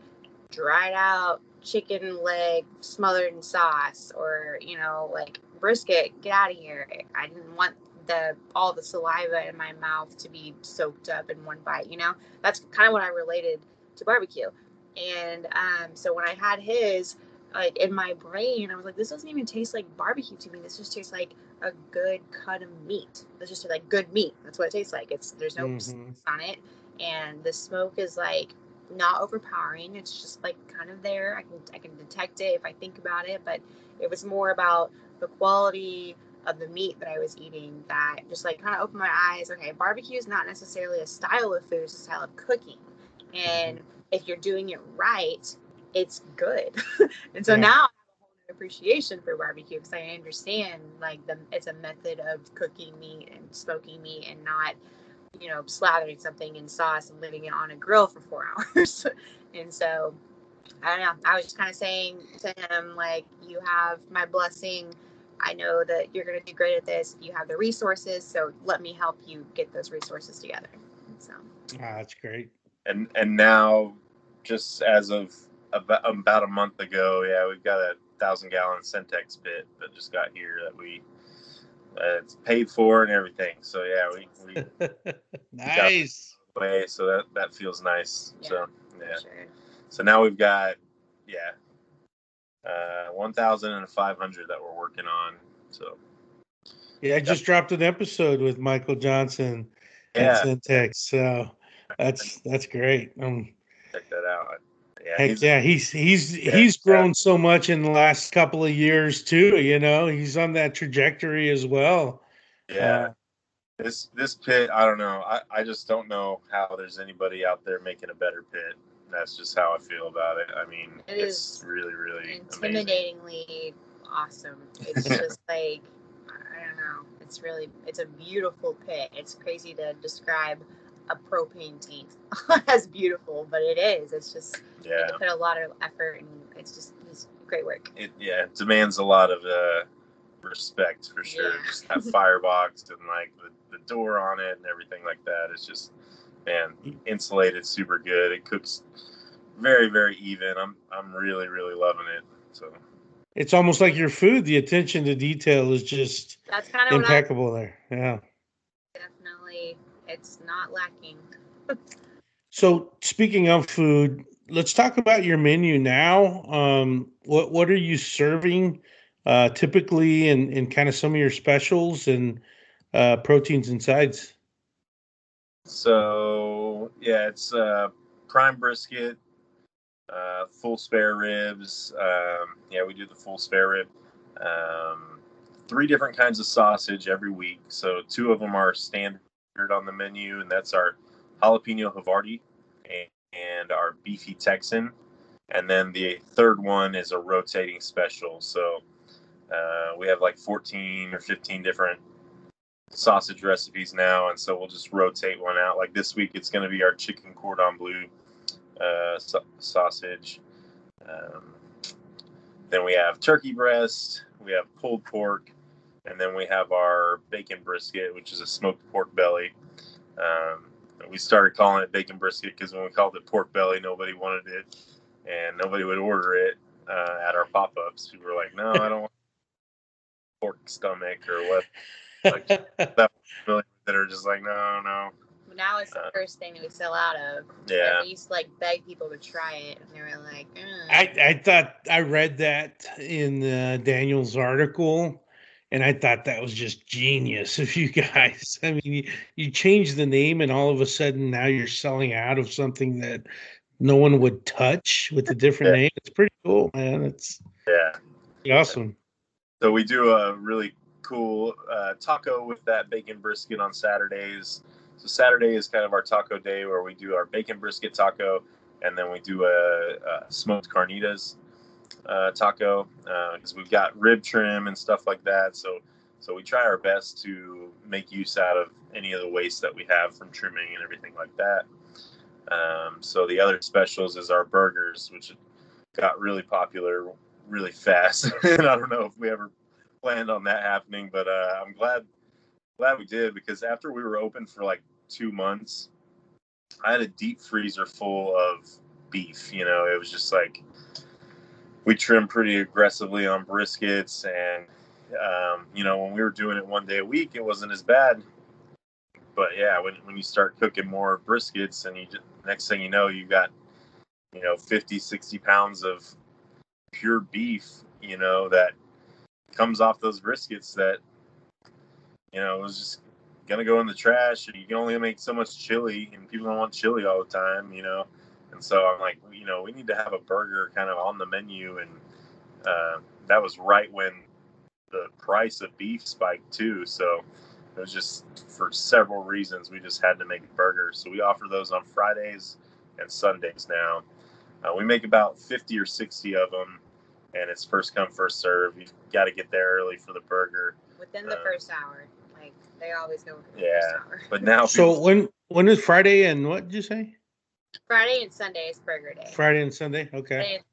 dried out chicken leg smothered in sauce or you know like brisket get out of here. I didn't want the all the saliva in my mouth to be soaked up in one bite you know? That's kind of what i related to barbecue. And um, so when i had his like in my brain i was like this doesn't even taste like barbecue to me. This just tastes like a good cut of meat it's just like good meat that's what it tastes like it's there's no Mhm. sauce on it and the smoke is like not overpowering it's just like kind of there i can i can detect it if i think about it but it was more about the quality of the meat that I was eating that just like kind of opened my eyes. Okay, barbecue is not necessarily a style of food, it's a style of cooking. And if you're doing it right, it's good. [laughs] and so Yeah. now appreciation for barbecue because I understand like the it's a method of cooking meat and smoking meat and not, you know, slathering something in sauce and leaving it on a grill for four [laughs] hours. and so I don't know. I was just kind of saying to him, like, you have my blessing. I know that you're going to do great at this. You have the resources, so let me help you get those resources together. So, Ah, that's great. and and now just as of about, about a month ago yeah we've got a thousand gallon centex pit that just got here that we uh, it's paid for and everything. So yeah, we, we [laughs] nice. Way, so that that feels nice. Yeah, so yeah. Sure. So now we've got yeah, uh, one thousand and five hundred that we're working on. So Yeah, I just dropped an episode with Michael Johnson yeah, at Centex. So that's that's great. Um check that out. Yeah, heck he's- yeah, he's he's Yeah, he's yeah. grown so much in the last couple of years too, you know. He's on that trajectory as well. yeah. Uh, This this pit, I don't know. I, I just don't know how there's anybody out there making a better pit. That's just how I feel about it. I mean, It it's is really, really amazing. intimidatingly awesome. It's [laughs] just like I don't know. It's really it's a beautiful pit. It's crazy to describe a propane tank [laughs] as beautiful, but it is. It's just Yeah, have to put a lot of effort and it's just it's great work. it yeah it demands a lot of uh, respect for sure. Yeah. Just that [laughs] firebox and like the, the door on it and everything like that. It's just man insulated super good. It cooks very very even. I'm I'm really really loving it. So it's almost like your food. The attention to detail is just That's kind of what I impeccable there. Yeah. Definitely it's not lacking. So speaking of food, let's talk about your menu now. Um, what what are you serving uh, typically, and and kind of some of your specials and uh, proteins and sides? So yeah, it's uh, prime brisket, uh, full spare ribs. Um, yeah, we do the full spare rib. Um, three different kinds of sausage every week. So two of them are standard on the menu, and that's our jalapeno Havarti and, our beefy Texan. And then the third one is a rotating special. So uh, we have like 14 or 15 different sausage recipes now, and so we'll just rotate one out. Like this week, it's going to be our chicken cordon bleu uh, sa- sausage. Um, then we have turkey breast, we have pulled pork, and then we have our bacon brisket, which is a smoked pork belly. Um, we started calling it bacon brisket because when we called it pork belly, nobody wanted it, and nobody would order it uh, at our pop-ups. People were like, "No, I don't want [laughs] pork stomach or what." [laughs] that are just like, no, no. Now it's the Uh, first thing that we sell out of. Yeah. We used to like beg people to try it, and they were like, "Mm." I I thought I read that in uh, Daniel's article, and I thought that was just genius of you [laughs] guys. I mean, you, you change the name, and all of a sudden now you're selling out of something that no one would touch with a different Yeah. name. It's pretty cool, man. It's Yeah. awesome. So we do a really cool uh, taco with that bacon brisket on Saturdays. So Saturday is kind of our taco day where we do our bacon brisket taco, and then we do a, a smoked carnitas uh, taco because we've got rib trim and stuff like that. So so we try our best to make use out of any of the waste that we have from trimming and everything like that. Um, so the other specials is our burgers, which got really popular really fast, [laughs] and I don't know if we ever planned on that happening, but uh, I'm glad glad we did because after we were open for like two months, I had a deep freezer full of beef. You know, it was just like we trimmed pretty aggressively on briskets, and um, you know, when we were doing it one day a week, it wasn't as bad. But yeah, when when you start cooking more briskets, and you just, next thing you know, you got you know 50, 60 pounds of pure beef. You know that comes off those briskets that you know was just gonna go in the trash and you can only make so much chili and people don't want chili all the time you know and so i'm like you know we need to have a burger kind of on the menu and uh, that was right when the price of beef spiked too so it was just for several reasons we just had to make burgers. so we offer those on fridays and sundays now uh, we make about 50 or 60 of them and it's first come first serve You've got to get there early for the burger within the uh, first hour. Like they always go Yeah. first hour. but now So people- when when is Friday and what did you say? Friday and Sunday is burger day. Friday and Sunday. Okay. Friday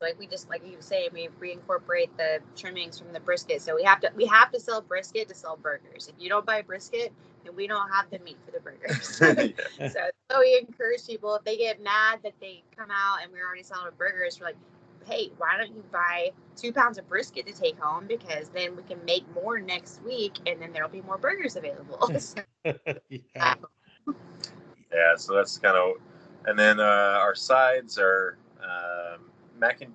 like we just like you say, we reincorporate the trimmings from the brisket. So we have to we have to sell brisket to sell burgers. If you don't buy brisket, then we don't have the meat for the burgers. Yeah. [laughs] [laughs] so, so we encourage people if they get mad that they come out and we're already selling burgers, we're like, hey, why don't you buy two pounds of brisket to take home because then we can make more next week and then there'll be more burgers available. [laughs] yeah. Um, yeah, so that's kind of, and then uh, our sides are um, mac and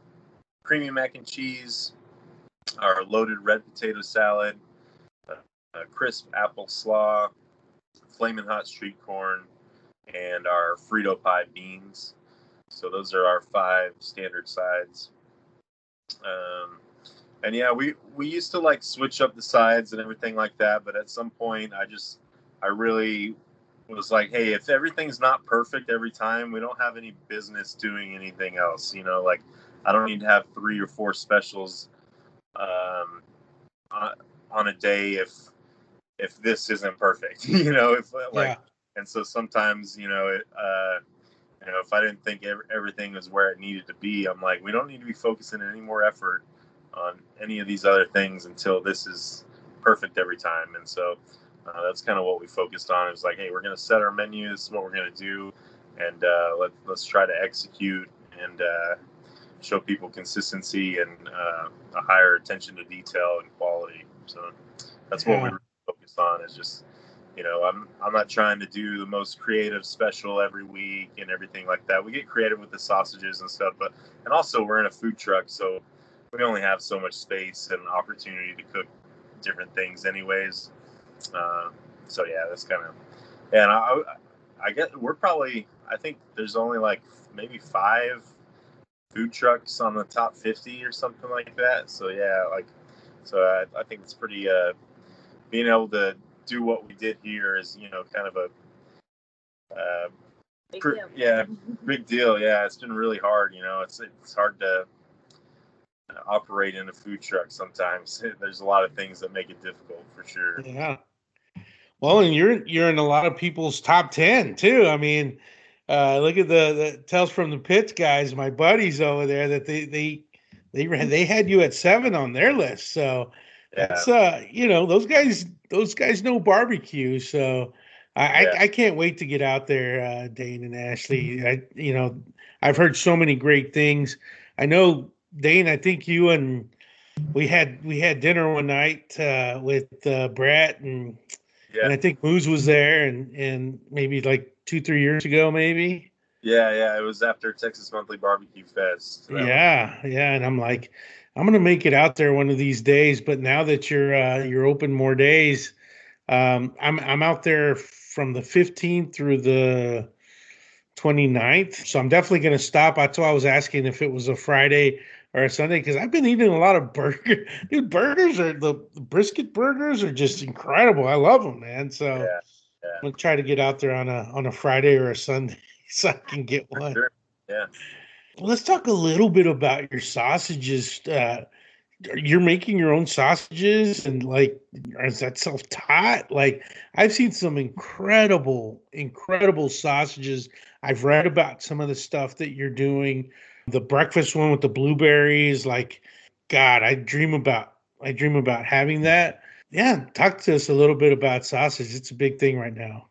creamy mac and cheese, our loaded red potato salad, uh, crisp apple slaw, flaming hot street corn, and our Frito pie beans. So those are our five standard sides. Um, and yeah, we we used to like switch up the sides and everything like that, but at some point, I just I really was like, hey, if everything's not perfect every time, we don't have any business doing anything else. You know, like I don't need to have three or four specials um, on, on a day if if this isn't perfect. [laughs] you know, if like, yeah. and so sometimes you know it. Uh, you know, if I didn't think everything was where it needed to be, I'm like, we don't need to be focusing any more effort on any of these other things until this is perfect every time. And so uh, that's kind of what we focused on. It was like, hey, we're going to set our menu. This is what we're going to do, and uh, let let's try to execute and uh, show people consistency and uh, a higher attention to detail and quality. So that's what we focus on. Is just you know i'm i'm not trying to do the most creative special every week and everything like that we get creative with the sausages and stuff but and also we're in a food truck so we only have so much space and opportunity to cook different things anyways uh, so yeah that's kind of and i i get we're probably i think there's only like maybe five food trucks on the top 50 or something like that. So yeah like so i, I think it's pretty uh being able to do what we did here is you know kind of a uh, big yeah [laughs] big deal. Yeah it's been really hard you know it's it's hard to operate in a food truck sometimes. [laughs] There's a lot of things that make it difficult for sure. Yeah well and you're you're in a lot of people's top 10 too i mean uh, look at the, the tells from the pits guys my buddies over there that they they they ran they had you at seven on their list so yeah. it's uh you know those guys those guys know barbecue, so I, yeah. I, I, can't wait to get out there, uh, Dane and Ashley. Mm-hmm. I, you know, I've heard so many great things. I know Dane. I think you and we had we had dinner one night uh, with uh, Brett and yeah. and I think Moose was there and and maybe like two three years ago maybe. Yeah, yeah, it was after Texas Monthly Barbecue Fest. Yeah, yeah, and I'm like, I'm gonna make it out there one of these days. But now that you're uh, you're open more days, um, I'm I'm out there from the 15th through the 29th. So I'm definitely gonna stop. That's why I was asking if it was a Friday or a Sunday because I've been eating a lot of burger. [laughs] Dude, burgers are the, the, brisket burgers are just incredible. I love them, man. So yeah, yeah. I'm gonna try to get out there on a on a Friday or a Sunday [laughs] so I can get one. Sure. Yeah. Let's talk a little bit about your sausages. Uh, you're making your own sausages and like is that self-taught? Like i've seen some incredible incredible sausages. I've read about some of the stuff that you're doing. The breakfast one with the blueberries like god i dream about i dream about having that. Yeah talk to us a little bit about sausage. It's a big thing right now.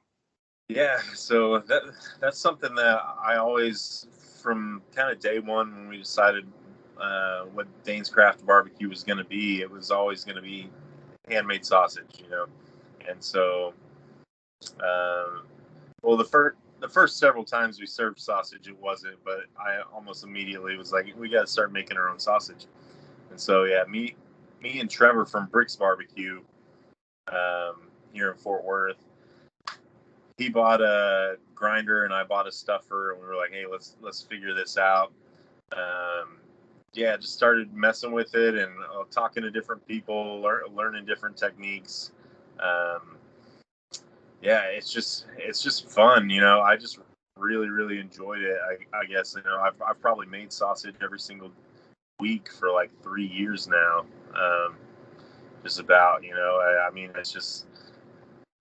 Yeah so that that's something that i always from kind of day one when we decided uh, what Dane's Craft Barbecue was going to be, it was always going to be handmade sausage, you know. And so, um, well, the first the first several times we served sausage, it wasn't, but I almost immediately was like, we got to start making our own sausage. And so, yeah, me me and Trevor from Brix Barbecue um, here in Fort Worth he bought a grinder and I bought a stuffer, and we were like, hey, let's let's figure this out. Um, yeah, just started messing with it and uh, talking to different people, lear- learning different techniques. Um, yeah, it's just it's just fun, you know. I just really really enjoyed it. I, I guess you know I've I've probably made sausage every single week for like three years now. Um, just about, you know. I, I mean, it's just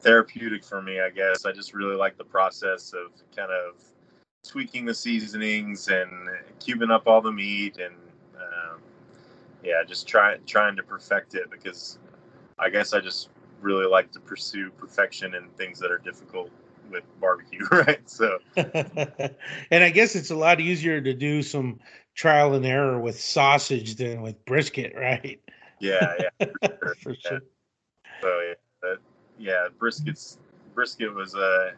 therapeutic for me, I guess. I just really like the process of kind of tweaking the seasonings and cubing up all the meat and yeah, just trying trying to perfect it because I guess I just really like to pursue perfection in things that are difficult with barbecue, [laughs] right? So, [laughs] and I guess it's a lot easier to do some trial and error with sausage than with brisket, right? Yeah, yeah, [laughs] for sure. For yeah. sure. So yeah, that, yeah, briskets brisket was uh,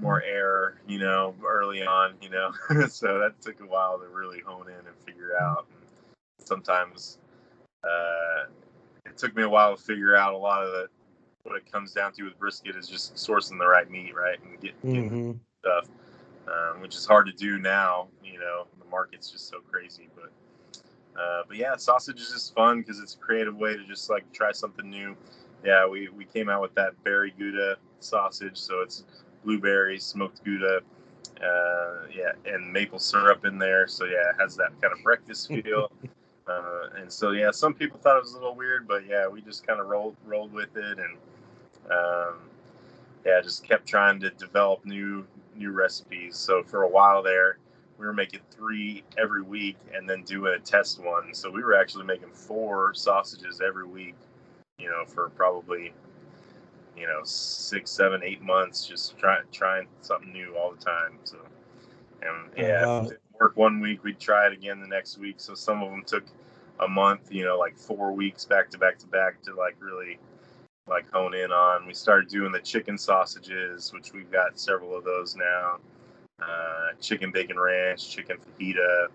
more air, you know, early on, you know, so that took a while to really hone in and figure out. Sometimes uh, it took me a while to figure out a lot of the what it comes down to with brisket is just sourcing the right meat, right, and get, getting stuff, um, which is hard to do now. You know, the market's just so crazy. But uh, but yeah, sausage is just fun because it's a creative way to just like try something new. Yeah, we, we came out with that berry gouda sausage, so it's blueberries, smoked gouda, uh, yeah, and maple syrup in there. So yeah, it has that kind of breakfast feel. [laughs] uh, and so yeah, some people thought it was a little weird, but yeah, we just kind of rolled rolled with it and um, yeah, just kept trying to develop new new recipes. So for a while there, we were making three every week and then doing a test one. So we were actually making four sausages every week, you know, for probably you know six, seven, eight months, just trying trying something new all the time. So and yeah, wow. Work one week, we'd try it again the next week. So some of them took a month, you know, like four weeks back to back to back to like really like hone in on. We started doing the chicken sausages, which we've got several of those now. Uh, chicken bacon ranch, chicken fajita,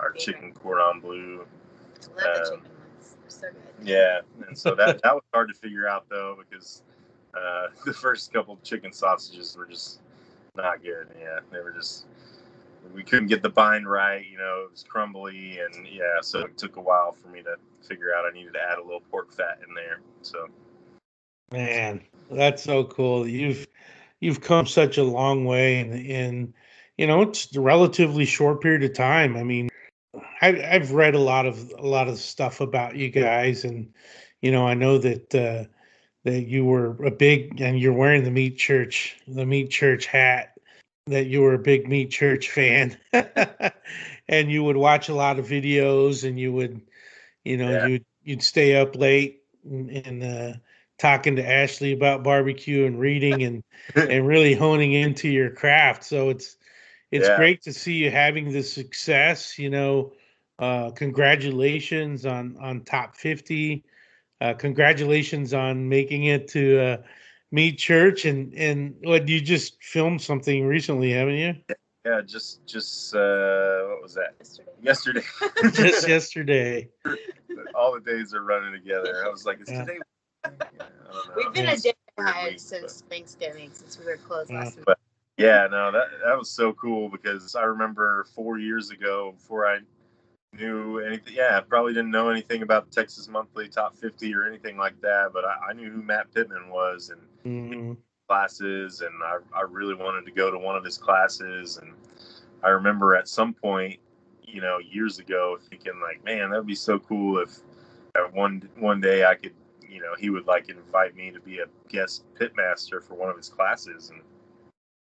our chicken cordon bleu. Love the Um, chicken ones. They're so good. Yeah, and so that [laughs] that was hard to figure out though because uh, [laughs] the first couple chicken sausages were just not good. Yeah, they were just we couldn't get the bind right. You know, it was crumbly, and yeah, so it took a while for me to figure out I needed to add a little pork fat in there. So Man, that's so cool. You've you've come such a long way in in you know it's a relatively short period of time. I mean, I, I've read a lot of a lot of stuff about you guys, and you know I know that uh, that you were a big and you're wearing the meat church the meat church hat that you were a big meat church fan, [laughs] and you would watch a lot of videos, and you would you know Yeah. you'd you'd stay up late and, and uh, talking to Ashley about barbecue and reading and [laughs] and really honing into your craft. So it's it's Yeah. great to see you having the success. You know, uh, congratulations on on top fifty. Uh, congratulations on making it to Meat Church and and what you just filmed something recently, haven't you? yeah, just just uh, what was that? Yesterday. Yesterday. [laughs] just yesterday. [laughs] All the days are running together. I was like, is Yeah. today? [laughs] Yeah, I don't know. We've been Yes. a day Weird ahead week, since Thanksgiving, since we were closed Yeah. last week. But- Yeah, no, that that was so cool because I remember four years ago, before I knew anything, yeah, I probably didn't know anything about Texas Monthly Top 50 or anything like that, but I, I knew who Matt Pittman was and Mhm. classes, and I, I really wanted to go to one of his classes. And I remember at some point, you know, years ago, thinking like, man, that'd be so cool if at one one day I could, you know, he would like invite me to be a guest pitmaster for one of his classes, and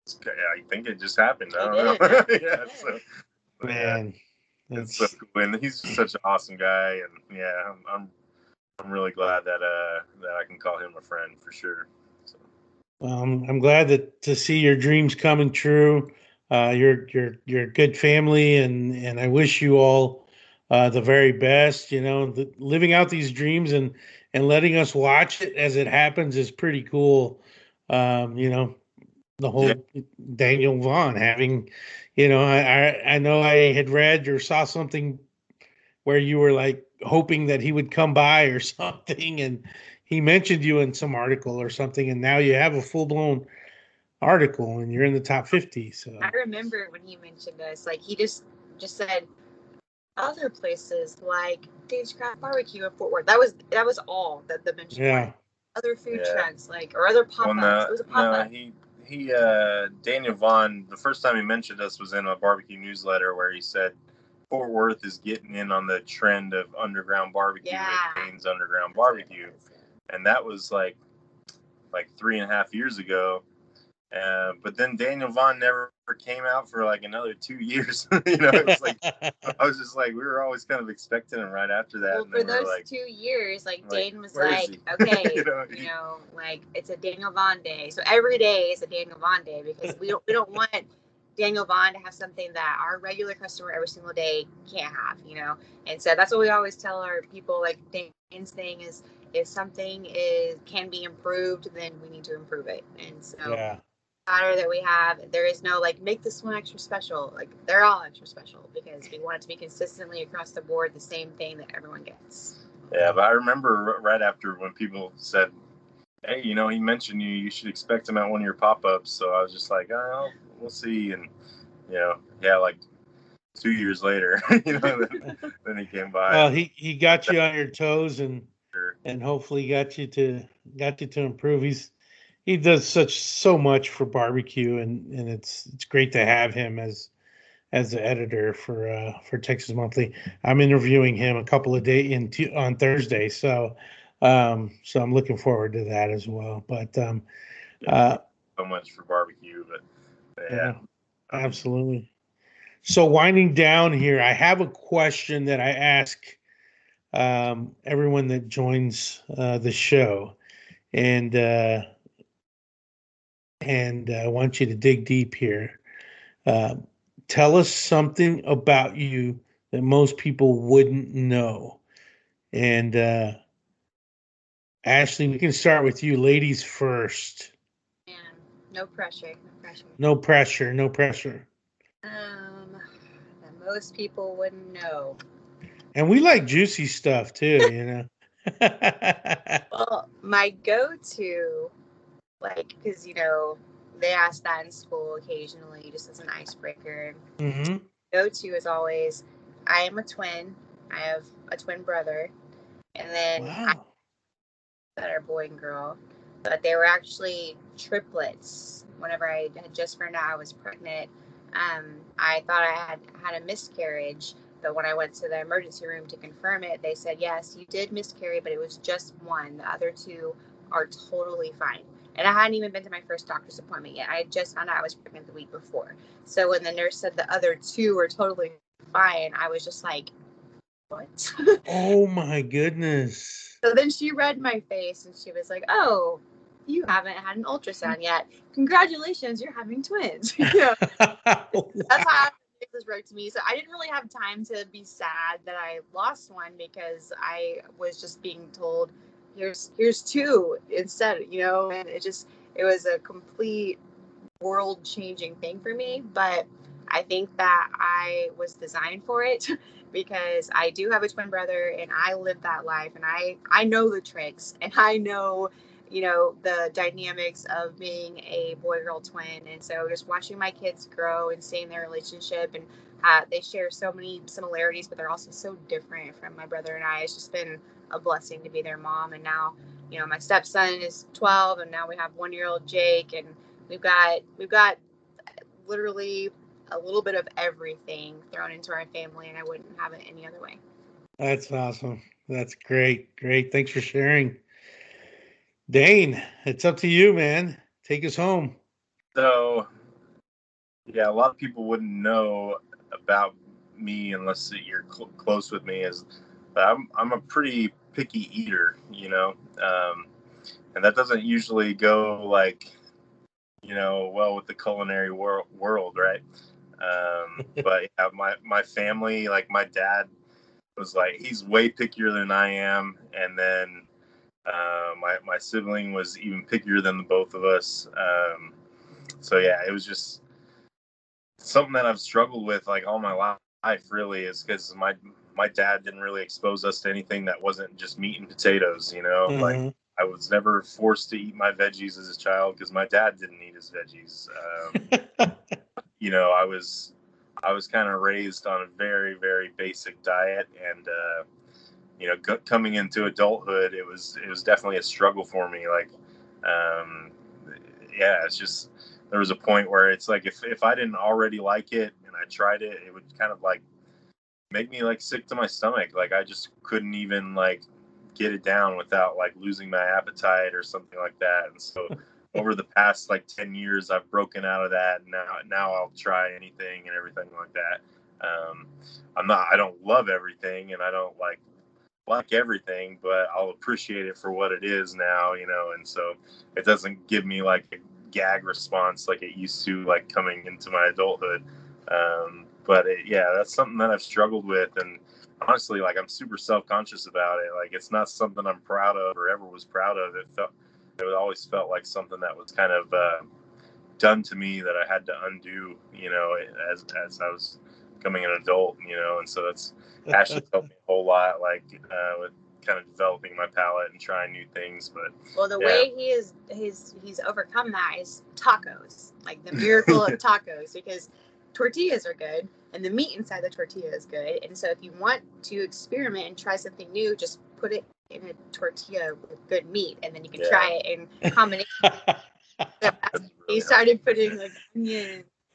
I think it just happened. I don't know. [laughs] yeah, so yeah, Man, it's so cool, and he's such an awesome guy, and yeah, I'm I'm, I'm really glad that uh that I can call him a friend for sure. So. Um, I'm glad that to see your dreams coming true. Uh, you're you're you're a good family, and and I wish you all uh, the very best. You know, the, living out these dreams and and letting us watch it as it happens is pretty cool. Um, you know, the whole Daniel Vaughn having, you know, I, I I know I had read or saw something where you were like hoping that he would come by or [laughs] something, and he mentioned you in some article or something, and now you have a full blown article and you're in the top 50. So I remember when he mentioned us, like he just just said other places like Dane's Craft Barbecue in Fort Worth. That was that was all that the mention. yeah, was. Other food Yeah. trucks, like or other pop Well, ups. no, it was a pop no, up. he he uh Daniel Vaughn. The first time he mentioned us was in a barbecue newsletter where he said Fort Worth is getting in on the trend of underground barbecue. Yeah. It means underground barbecue, and that was like like three and a half years ago. Uh, but then Daniel Vaughn never came out for like another two [laughs] years. [laughs] you know, it was like [laughs] I was just like we were always kind of expecting him right after that. Well, and for we those like, two years, like, like, Dane was like, okay, You know, you know, like it's a Daniel Vaughn day. So every day is a Daniel Vaughn day because we don't we don't want Daniel Vaughn to have something that our regular customer every single day can't have, you know. And so that's what we always tell our people. Like Dane's thing is, if something is can be improved, then we need to improve it. And so yeah. Platter that we have, there is no like make this one extra special. Like they're all extra special because we want it to be consistently across the board the same thing that everyone gets. Yeah, but I remember right after when people said, "Hey, you know, he mentioned you. You should expect him at one of your pop-ups." So I was just like, "Oh, we'll see." And you know, yeah, like two years later, [laughs] you know, then, [laughs] then he came by. Well, he he got you on your toes and Sure. and hopefully got you to got you to improve. He's he does such so much for barbecue and and it's it's great to have him as as the editor for uh for Texas Monthly. I'm interviewing him a couple of days in Tu- on Thursday, so um so I'm looking forward to that as well. But um uh so much for barbecue, but, but yeah, yeah, absolutely. So winding down here, I have a question that I ask um, everyone that joins uh, the show, and uh, and I want you to dig deep here. Uh, tell us something about you that most people wouldn't know, and uh, Ashley, we can start with you, ladies first. And no pressure, no pressure. No pressure, no pressure. Um, that most people wouldn't know. And we like juicy stuff too, you know. [laughs] Well, my go-to, like, because you know they ask that in school occasionally, just as an icebreaker. hmm Go-to is always, I am a twin. I have a twin brother, and then I Wow. that are boy and girl, but they were actually triplets. Whenever I had just found out I was pregnant, um, I thought I had had a miscarriage. But when I went to the emergency room to confirm it, they said, yes, you did miscarry, but it was just one. The other two are totally fine. And I hadn't even been to my first doctor's appointment yet. I had just found out I was pregnant the week before. So when the nurse said the other two were totally fine, I was just like, what? [laughs] Oh my goodness. So then she read my face and she was like, "Oh, you haven't had an ultrasound [laughs] yet. Congratulations, you're having twins." [laughs] that's how this wrote to me. So I didn't really have time to be sad that I lost one because I was just being told, "Here's here's two instead." You know, and it just it was a complete world changing thing for me. But I think that I was designed for it [laughs] because I do have a twin brother and I live that life and I I know the tricks and I know you know the dynamics of being a boy girl twin and so just watching my kids grow and seeing their relationship and uh, they share so many similarities but they're also so different from my brother and I it's just been a blessing to be their mom and now you know my stepson is 12 and now we have one year old Jake and we've got we've got literally a little bit of everything thrown into our family and I wouldn't have it any other way. That's awesome. That's great. Great. Thanks for sharing. Dane, it's up to you, man. Take us home. So, yeah, a lot of people wouldn't know about me unless you're cl- close with me. Is I'm I'm a pretty picky eater, you know, um, and that doesn't usually go like, you know, well with the culinary wor- world, right? Um, [laughs] but yeah, my my family, like my dad, was like he's way pickier than I am, and then uh, my my sibling was even pickier than the both of us. Um, so yeah, it was just something that I've struggled with like all my life. Really, is because my my dad didn't really expose us to anything that wasn't just meat and potatoes. You know, like Mhm. I was never forced to eat my veggies as a child because my dad didn't eat his veggies. Um, [laughs] you know, I was I was kind of raised on a very very basic diet, and uh, you know, go, coming into adulthood, it was it was definitely a struggle for me. Like, um, yeah, it's just there was a point where it's like if if I didn't already like it and I tried it, it would kind of like make me like sick to my stomach. Like I just couldn't even like get it down without like losing my appetite or something like that. And so [laughs] over the past like 10 years, I've broken out of that. Now, now I'll try anything and everything like that. Um, I'm not, I don't love everything and I don't like, like everything, but I'll appreciate it for what it is now, you know, and so it doesn't give me like a gag response like it used to, like coming into my adulthood. Um, but it, yeah, that's something that I've struggled with, and honestly, like I'm super self conscious about it. Like it's not something I'm proud of or ever was proud of. It felt, it always felt like something that was kind of uh, done to me that I had to undo, you know, as as I was becoming an adult, you know, and so that's [laughs] Ashley helped me a whole lot, like uh, with kind of developing my palate and trying new things. But well, the yeah. way he is, he's he's overcome that is tacos, like the miracle of [laughs] tacos, because tortillas are good and the meat inside the tortilla is good. And so if you want to experiment and try something new, just put it in a tortilla with good meat, and then you can yeah. try it in combination. [laughs] so he started putting like onions [laughs]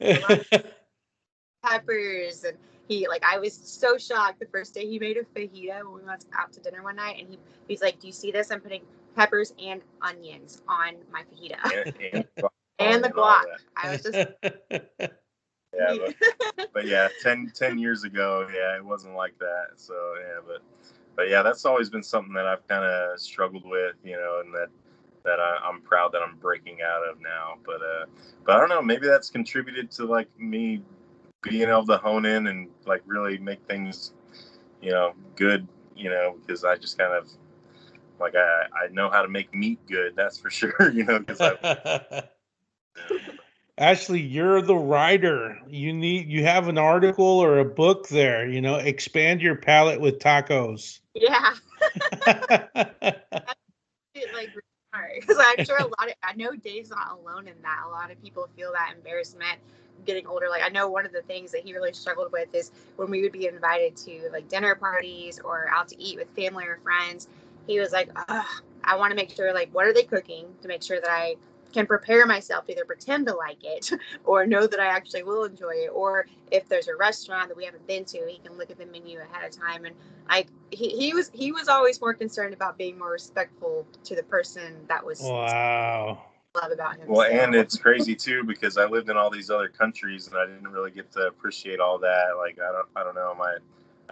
peppers and he like I was so shocked the first day he made a fajita when we went out to dinner one night and he he's like, Do you see this? I'm putting peppers and onions on my fajita. And, and, [laughs] and the guac. I was just yeah, [laughs] but, but yeah, 10, 10 years ago, yeah, it wasn't like that. So yeah, but but yeah, that's always been something that I've kind of struggled with, you know, and that that I, am proud that I'm breaking out of now. But uh, but I don't know, maybe that's contributed to like me being able to hone in and like really make things, you know, good, you know, because I just kind of like I I know how to make meat good. That's for [laughs] sure, you know, because I. [laughs] Ashley, you're the writer. You need you have an article or a book there. You know, expand your palate with tacos. Yeah. [laughs] like because [laughs] I'm sure a lot of I know Dave's not alone in that. A lot of people feel that embarrassment getting older. Like I know one of the things that he really struggled with is when we would be invited to like dinner parties or out to eat with family or friends. He was like, I want to make sure like what are they cooking to make sure that I can prepare myself to either pretend to like it [laughs] or know that I actually will enjoy it. Or if there's a restaurant that we haven't been to, he can look at the menu ahead of time. And I, he, he was, he was always more concerned about being more respectful to the person that was. Wow. Love about him. Well, and it's crazy too because I lived in all these other countries and I didn't really get to appreciate all that. Like I don't, I don't know, my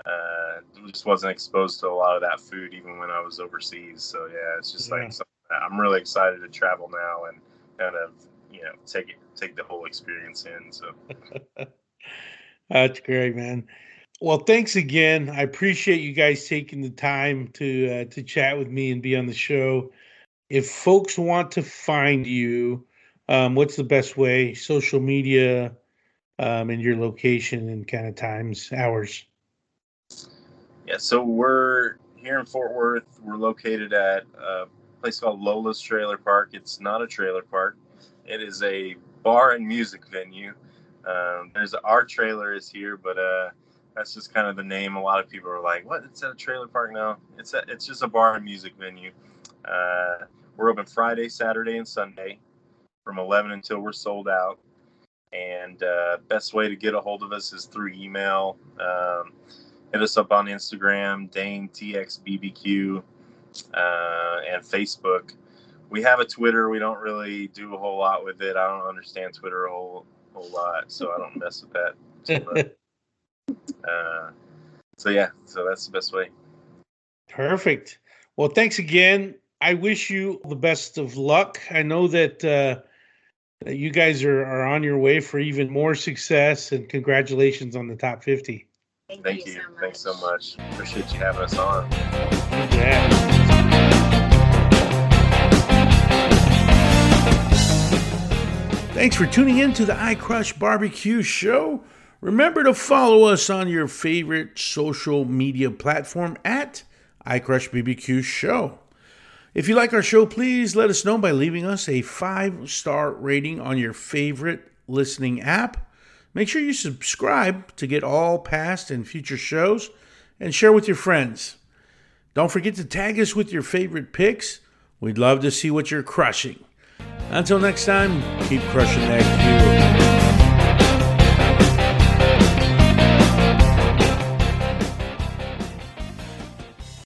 uh, just wasn't exposed to a lot of that food even when I was overseas. So yeah, it's just yeah. like I'm really excited to travel now and kind of you know take it take the whole experience in. So [laughs] that's great, man. Well, thanks again. I appreciate you guys taking the time to uh, to chat with me and be on the show. If folks want to find you, um, what's the best way? Social media, um, and your location and kind of times, hours. Yeah, so we're here in Fort Worth. We're located at uh, place called Lola's Trailer Park. It's not a trailer park. It is a bar and music venue. Um, there's our trailer is here, but uh, that's just kind of the name. A lot of people are like, "What? It's at a trailer park?" No, it's a, it's just a bar and music venue. Uh, we're open Friday, Saturday, and Sunday from 11 until we're sold out. And uh, best way to get a hold of us is through email. Um, hit us up on Instagram, Dane TXBBQ uh, and Facebook. We have a Twitter. We don't really do a whole lot with it. I don't understand Twitter a whole whole lot, so I don't mess with that. So, [laughs] uh, so yeah, so that's the best way. Perfect. Well, thanks again. I wish you the best of luck. I know that uh, that you guys are, are on your way for even more success, and congratulations on the top 50. Thank, Thank you. you. So Thanks so much. Appreciate you having us on. Yeah. Thanks for tuning in to the iCrush Barbecue Show. Remember to follow us on your favorite social media platform at iCrush BBQ Show. If you like our show, please let us know by leaving us a five star rating on your favorite listening app. Make sure you subscribe to get all past and future shows and share with your friends. Don't forget to tag us with your favorite picks. We'd love to see what you're crushing. Until next time, keep crushing that cube.